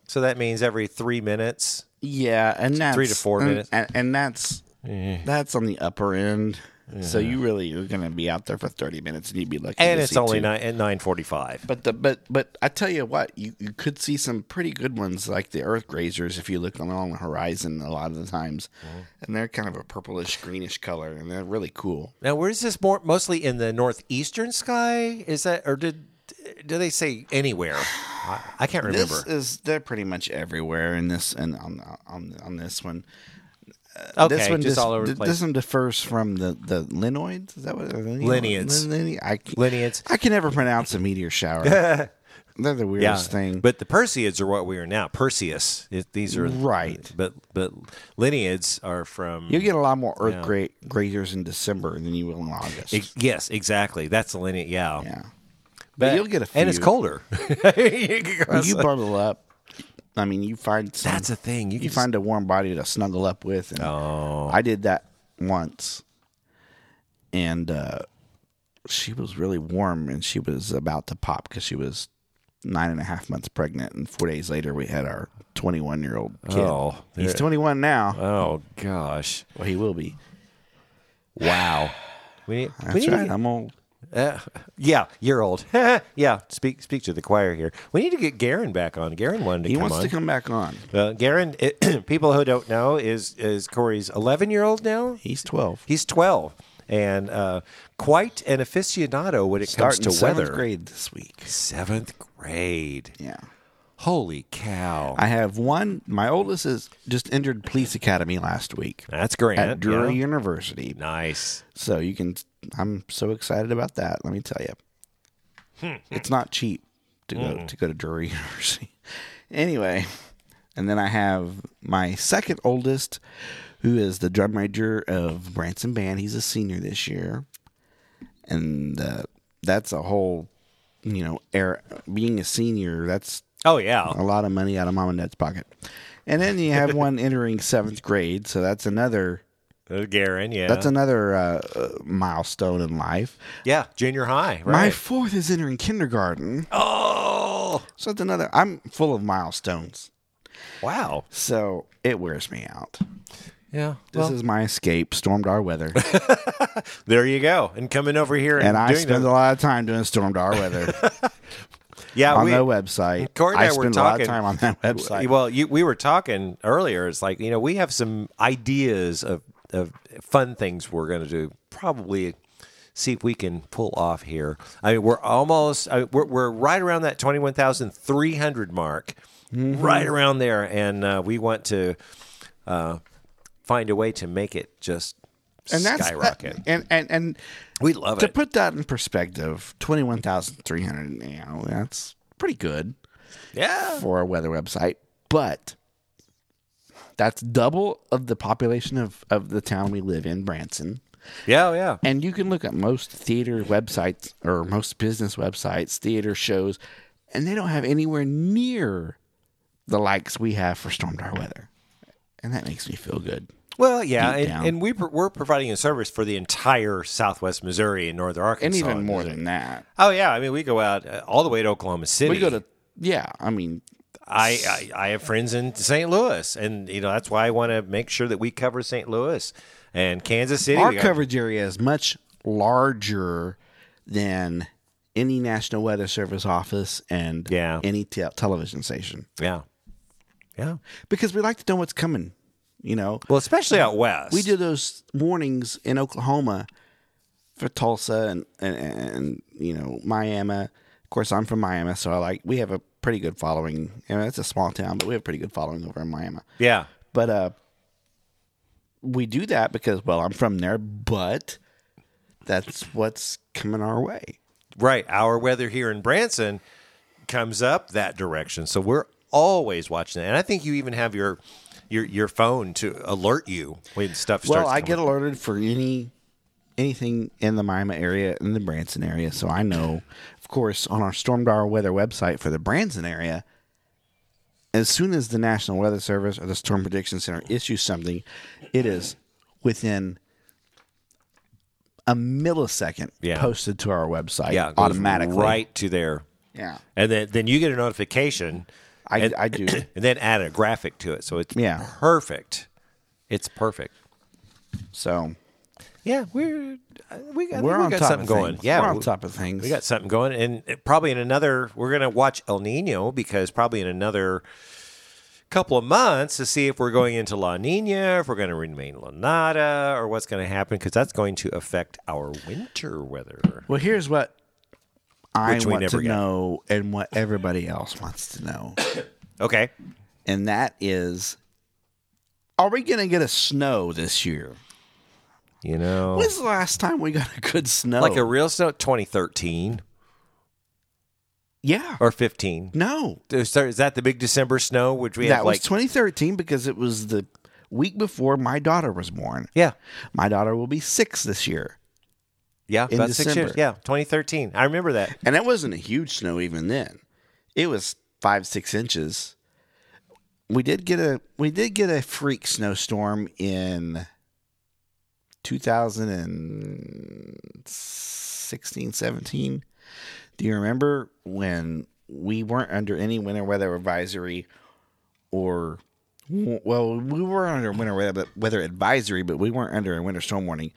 So that means every three minutes. Yeah, and that's three to four minutes. and, and that's that's on the upper end. So you really are going to be out there for thirty minutes, and you'd be lucky. And to it's only two. nine at nine forty five. But the but but I tell you what, you, you could see some pretty good ones like the earth grazers if you look along the horizon a lot of the times, Mm-hmm. and they're kind of a purplish greenish color, and they're really cool. Now, where is this more mostly in the northeastern sky? Is that or did do they say anywhere? I, I can't remember. This is they're pretty much everywhere in this and on on on this one. Okay, this one just dis- all over the place. This one differs from the the linoids. Is that what Lineads. Lineads. I, Lineads. I can never pronounce a meteor shower. they're the yeah, weirdest thing. but the Perseids are what we are now. Perseus. It, these are Right. But but lineads are from. you get a lot more earth Yeah. gra- grazers in December than you will in August. Ex- yes, exactly. That's the lineage. Yeah. yeah, but, you'll get a few. and it's colder. You can go When you bundle up. I mean, you find some, That's a thing. You, You, can find a warm body to snuggle up with. And Oh. I did that once, and uh, she was really warm, and she was about to pop because she was nine and a half months pregnant, and four days later we had our twenty-one-year-old kid. Oh, He's twenty-one now. Oh gosh! well, he will be. Wow. We need. we That's need right. get- I'm old. Uh, yeah, you're old. yeah, speak speak to the choir here. We need to get Garen back on. Garen wanted to He come wants on. to come back on. Uh, Garen, people who don't know, is is Corey's 11 year old now. He's twelve. He's 12 and uh, quite an aficionado when it Starting comes to seventh weather. grade this week. Seventh grade. Yeah. Holy cow! I have one. My oldest is just entered police academy last week That's great. at Drury yeah. University. Nice. So you can. I'm so excited about that. Let me tell you, it's not cheap to go to go to Drury University. anyway, and then I have my second oldest, who is the drum major of Branson Band. He's a senior this year, and uh, that's a whole, you know, era. Being a senior, that's Oh yeah. a lot of money out of mom and dad's pocket. And then you have one entering seventh grade, so that's another Uh, Garen. Yeah. that's another uh, uh, milestone in life. yeah. Junior high. My fourth is entering kindergarten, oh so that's another. I'm full of milestones, wow. so it wears me out. Yeah. This Well, is my escape, Stormdar weather, there you go. And coming over here and, and I spend the- a lot of time doing Stormdar weather yeah on we, the website. Corey and I I were spend a lot talking- of time on that website. Well, you, we were talking earlier. It's like you know we have some ideas of of fun things we're going to do. Probably see if we can pull off here. I mean, we're almost I mean, we're we're right around that twenty one thousand three hundred mark, Mm-hmm. right around there, and uh, we want to uh, find a way to make it just and that's skyrocket. and and and we love to it. To put that in perspective, twenty one thousand three hundred. You know, that's pretty good. yeah. for a weather website, but that's double of the population of, of the town we live in, Branson. Yeah, yeah. And you can look at most theater websites or most business websites, theater shows, and they don't have anywhere near the likes we have for Stormdar weather. And that makes me feel good. Well, yeah, and, and we pr- we're providing a service for the entire Southwest Missouri and Northern Arkansas, And even more than that. Oh yeah, I mean we go out uh, all the way to Oklahoma City. We go to, yeah, I mean, I, I I have friends in St. Louis, and you know that's why I want to make sure that we cover St. Louis and Kansas City. our coverage area is much larger than any National Weather Service office and Yeah. any te- television station yeah, yeah. because we like to know what's coming. You know, Well, especially out west. we do those warnings in Oklahoma for Tulsa and, and and you know Miami. Of course, I'm from Miami, so I like we have a pretty good following. I mean, it's a small town, but we have a pretty good following over in Miami. Yeah, But uh, we do that because, well, I'm from there, but that's what's coming our way. right. Our weather here in Branson comes up that direction. So we're always watching that. And I think you even have your your your phone to alert you when stuff starts. Well, I get alerted for any anything in the Miami area in the Branson area, so I know. Course, on our Stormdar weather website for the Branson area, as soon as the National Weather Service or the Storm Prediction Center issues something, it is within a millisecond Yeah. posted to our website yeah it goes automatically. right to there. Yeah. And then then you get a notification. I, and, I do. and then add a graphic to it. So it's Yeah. perfect. It's perfect. So Yeah, we're uh, we got, we're we on got top something of going. things. Yeah, we're on we- top of things. We got something going, and it- probably in another, we're going to watch El Nino because probably in another couple of months to see if we're going into La Nina, if we're going to remain La Nada, or what's going to happen because that's going to affect our winter weather. Well, here's what I Which want to get. know and what everybody else wants to know. Okay, and that is are we going to get a snow this year? You know, When's the last time we got a good snow? like a real snow, 2013 yeah. or 15. No. Is that the big December snow? Which we had That was like, 2013 because it was the week before my daughter was born. yeah, My daughter will be 6 this year. yeah, in about six years. Yeah, 2013. I remember that. And that wasn't a huge snow even then. It was 5 6 inches. We did get a we did get a freak snowstorm in 2016 17 do you remember when we weren't under any winter weather advisory or well we were under winter weather, weather advisory but we weren't under a winter storm warning.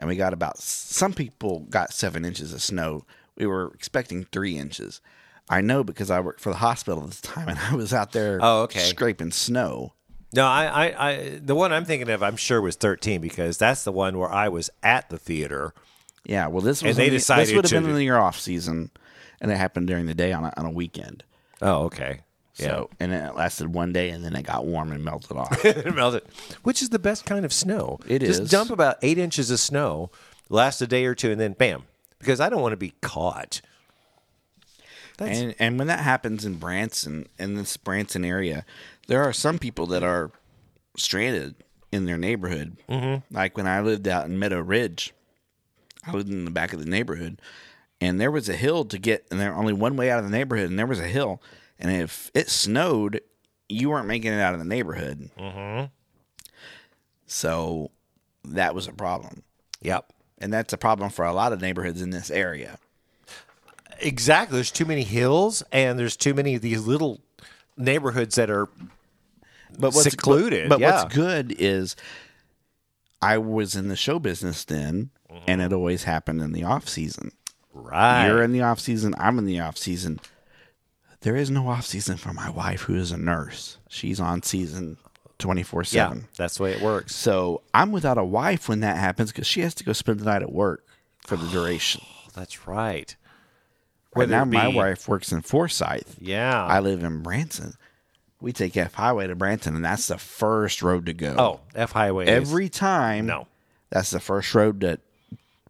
And we got about some people got seven inches of snow. We were expecting three inches. I know because i worked for the hospital at the time and i was out there Oh, okay. scraping snow No, I, I, I, the one I'm thinking of, I'm sure was 13 because that's the one where I was at the theater. Yeah, well, this was they the- decided this would have been in your off season, and it happened during the day on a, on a weekend. Oh, okay. Yeah. So, and it lasted one day, and then it got warm and melted off. it melted, which is the best kind of snow. It Just is. dump about eight inches of snow, last a day or two, and then bam. Because I don't want to be caught. That's, and and when that happens in Branson, in this Branson area, there are some people that are stranded in their neighborhood. Mm-hmm. Like when I lived out in Meadow Ridge, I lived in the back of the neighborhood, and there was a hill to get, and there only one way out of the neighborhood, and there was a hill, and if it snowed, you weren't making it out of the neighborhood. Mm-hmm. So that was a problem, yep. and that's a problem for a lot of neighborhoods in this area. Exactly. There's too many hills, and there's too many of these little neighborhoods that are. But what's secluded, But, but yeah. what's good is I was in the show business then, and it always happened in the off season. Right. You're in the off season. I'm in the off season. There is no off season for my wife, who is a nurse. She's on season twenty four yeah, seven. that's the way it works. So I'm without a wife when that happens because she has to go spend the night at work for the duration. That's right. Right Whether now, my wife works in Forsyth. Yeah. I live in Branson. We take F Highway to Branson, and that's the first road to go. oh, F Highway. is- every time. No. that's the first road that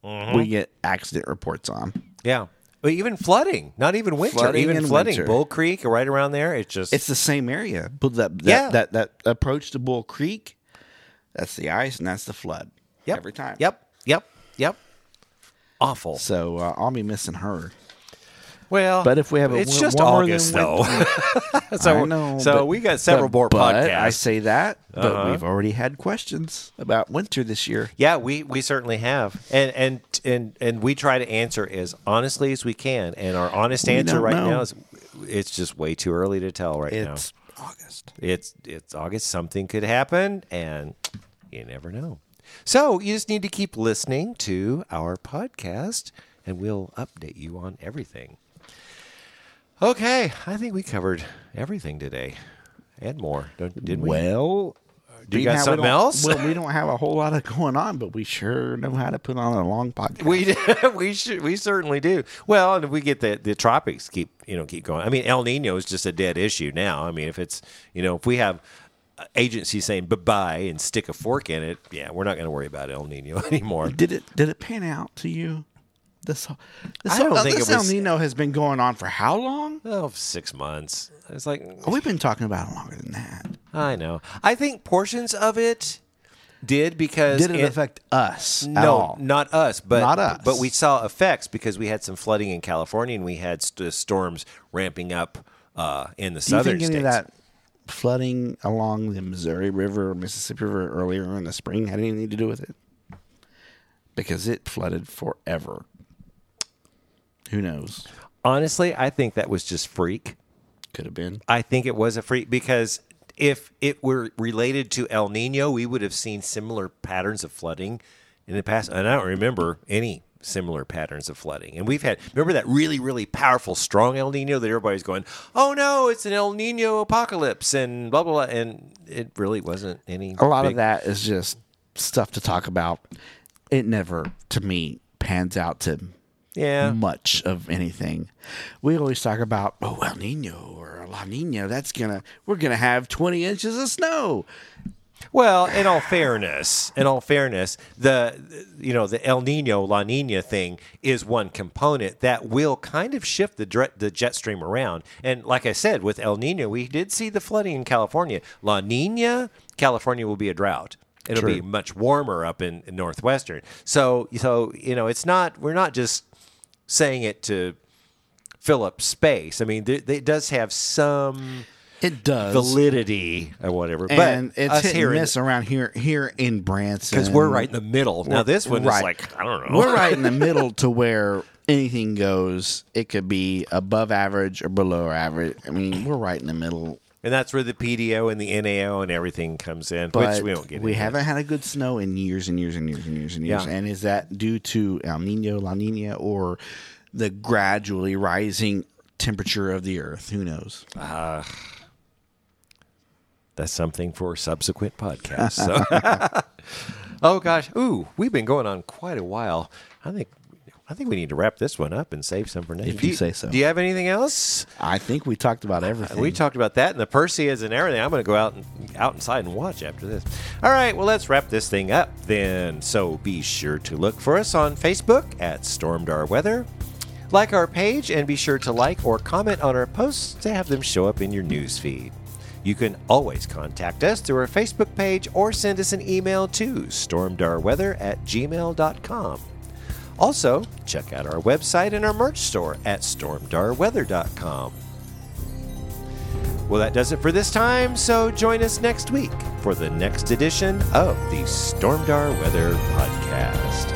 Mm-hmm. we get accident reports on. Yeah. But even flooding, not even winter, Flooding even flooding. winter. Bull Creek, right around there. It's just It's the same area, but that that, Yeah. that that approach to Bull Creek, that's the ice and that's the flood. yep, every time. Yep, yep, yep. Awful. So uh, I'll be missing her. Well, But if we have a it's just August though. so I know, so but- we got several but- more but podcasts. I say that, but Uh-huh. we've already had questions about winter this year. yeah, we, we certainly have, and and and and we try to answer as honestly as we can. And our honest We answer right know. now is, it's just way too early to tell right now. It's August. It's it's August. Something could happen, and you never know. So you just need to keep listening to our podcast, and we'll update you on everything. Okay, I think we covered everything today, and more, don't, didn't we? Well, Do you got how we something else? Well, we don't have a whole lot of going on, but we sure know how to put on a long podcast. We we should we certainly do. Well, and if we get the the tropics keep you know keep going. I mean, El Nino is just a dead issue now. I mean, if it's you know if we have uh, agencies saying bye bye and stick a fork in it, yeah, we're not going to worry about El Nino anymore. Did it did it pan out to you? This, this, I don't uh, think this it was- El Nino has been going on for how long? Oh, six months. It's like Oh, we've been talking about it longer than that. I know. I think portions of it did because Did it, affect us at No, all? not us, but Not us. But we saw effects because we had some flooding in California and we had st- storms ramping up uh, in the Do you southern think any states. of that flooding along the Missouri River or Mississippi River earlier in the spring had anything to do with it? Because it flooded forever. Who knows? Honestly, I think that was just freak. Could have been. I think it was a freak because if it were related to El Nino, we would have seen similar patterns of flooding in the past. And I don't remember any similar patterns of flooding. And we've had remember that really, really powerful, strong El Nino that everybody's going, "Oh no, it's an El Nino apocalypse," and blah blah blah. And it really wasn't any. A lot big- of that is just stuff to talk about. It never, to me, pans out to Yeah. much of anything. We always talk about oh El Nino or La Nina. That's gonna we're gonna have twenty inches of snow. Well, in all fairness, in all fairness, the you know the El Nino La Nina thing is one component that will kind of shift the dre- the jet stream around. And like I said, with El Nino, we did see the flooding in California. La Nina, California will be a drought. It'll be much warmer up in, in northwestern. So so you know it's not we're not just saying it to fill up space. I mean, there, it does have some It does. validity or whatever. and but it's hit here and in- around here here in Branson because we're right in the middle. Now this one Right. is like I don't know. We're right in the middle to where anything goes. It could be above average or below average. I mean, we're right in the middle. And that's where the PDO and the NAO and everything comes in, But which we don't get. we into. haven't had a good snow in years and years and years and years and years. Yeah. And is that due to El Nino, La Nina, or the gradually rising temperature of the earth? Who knows? Ah. That's something for subsequent podcasts. So. oh gosh, ooh, we've been going on quite a while. I think. I think we need to wrap this one up and save some for next. If Do you say so. Do you have anything else? I think we talked about uh, everything. We talked about that and the Perseus and everything. I'm going to go out and out inside and watch after this. All right, well, let's wrap this thing up then. So be sure to look for us on Facebook at Stormdar Weather. Like our page and be sure to like or comment on our posts to have them show up in your news feed. You can always contact us through our Facebook page or send us an email to stormdarweather at gmail.com. Also, check out our website and our merch store at stormdarweather.com. Well, that does it for this time, so join us next week for the next edition of the Stormdar Weather Podcast.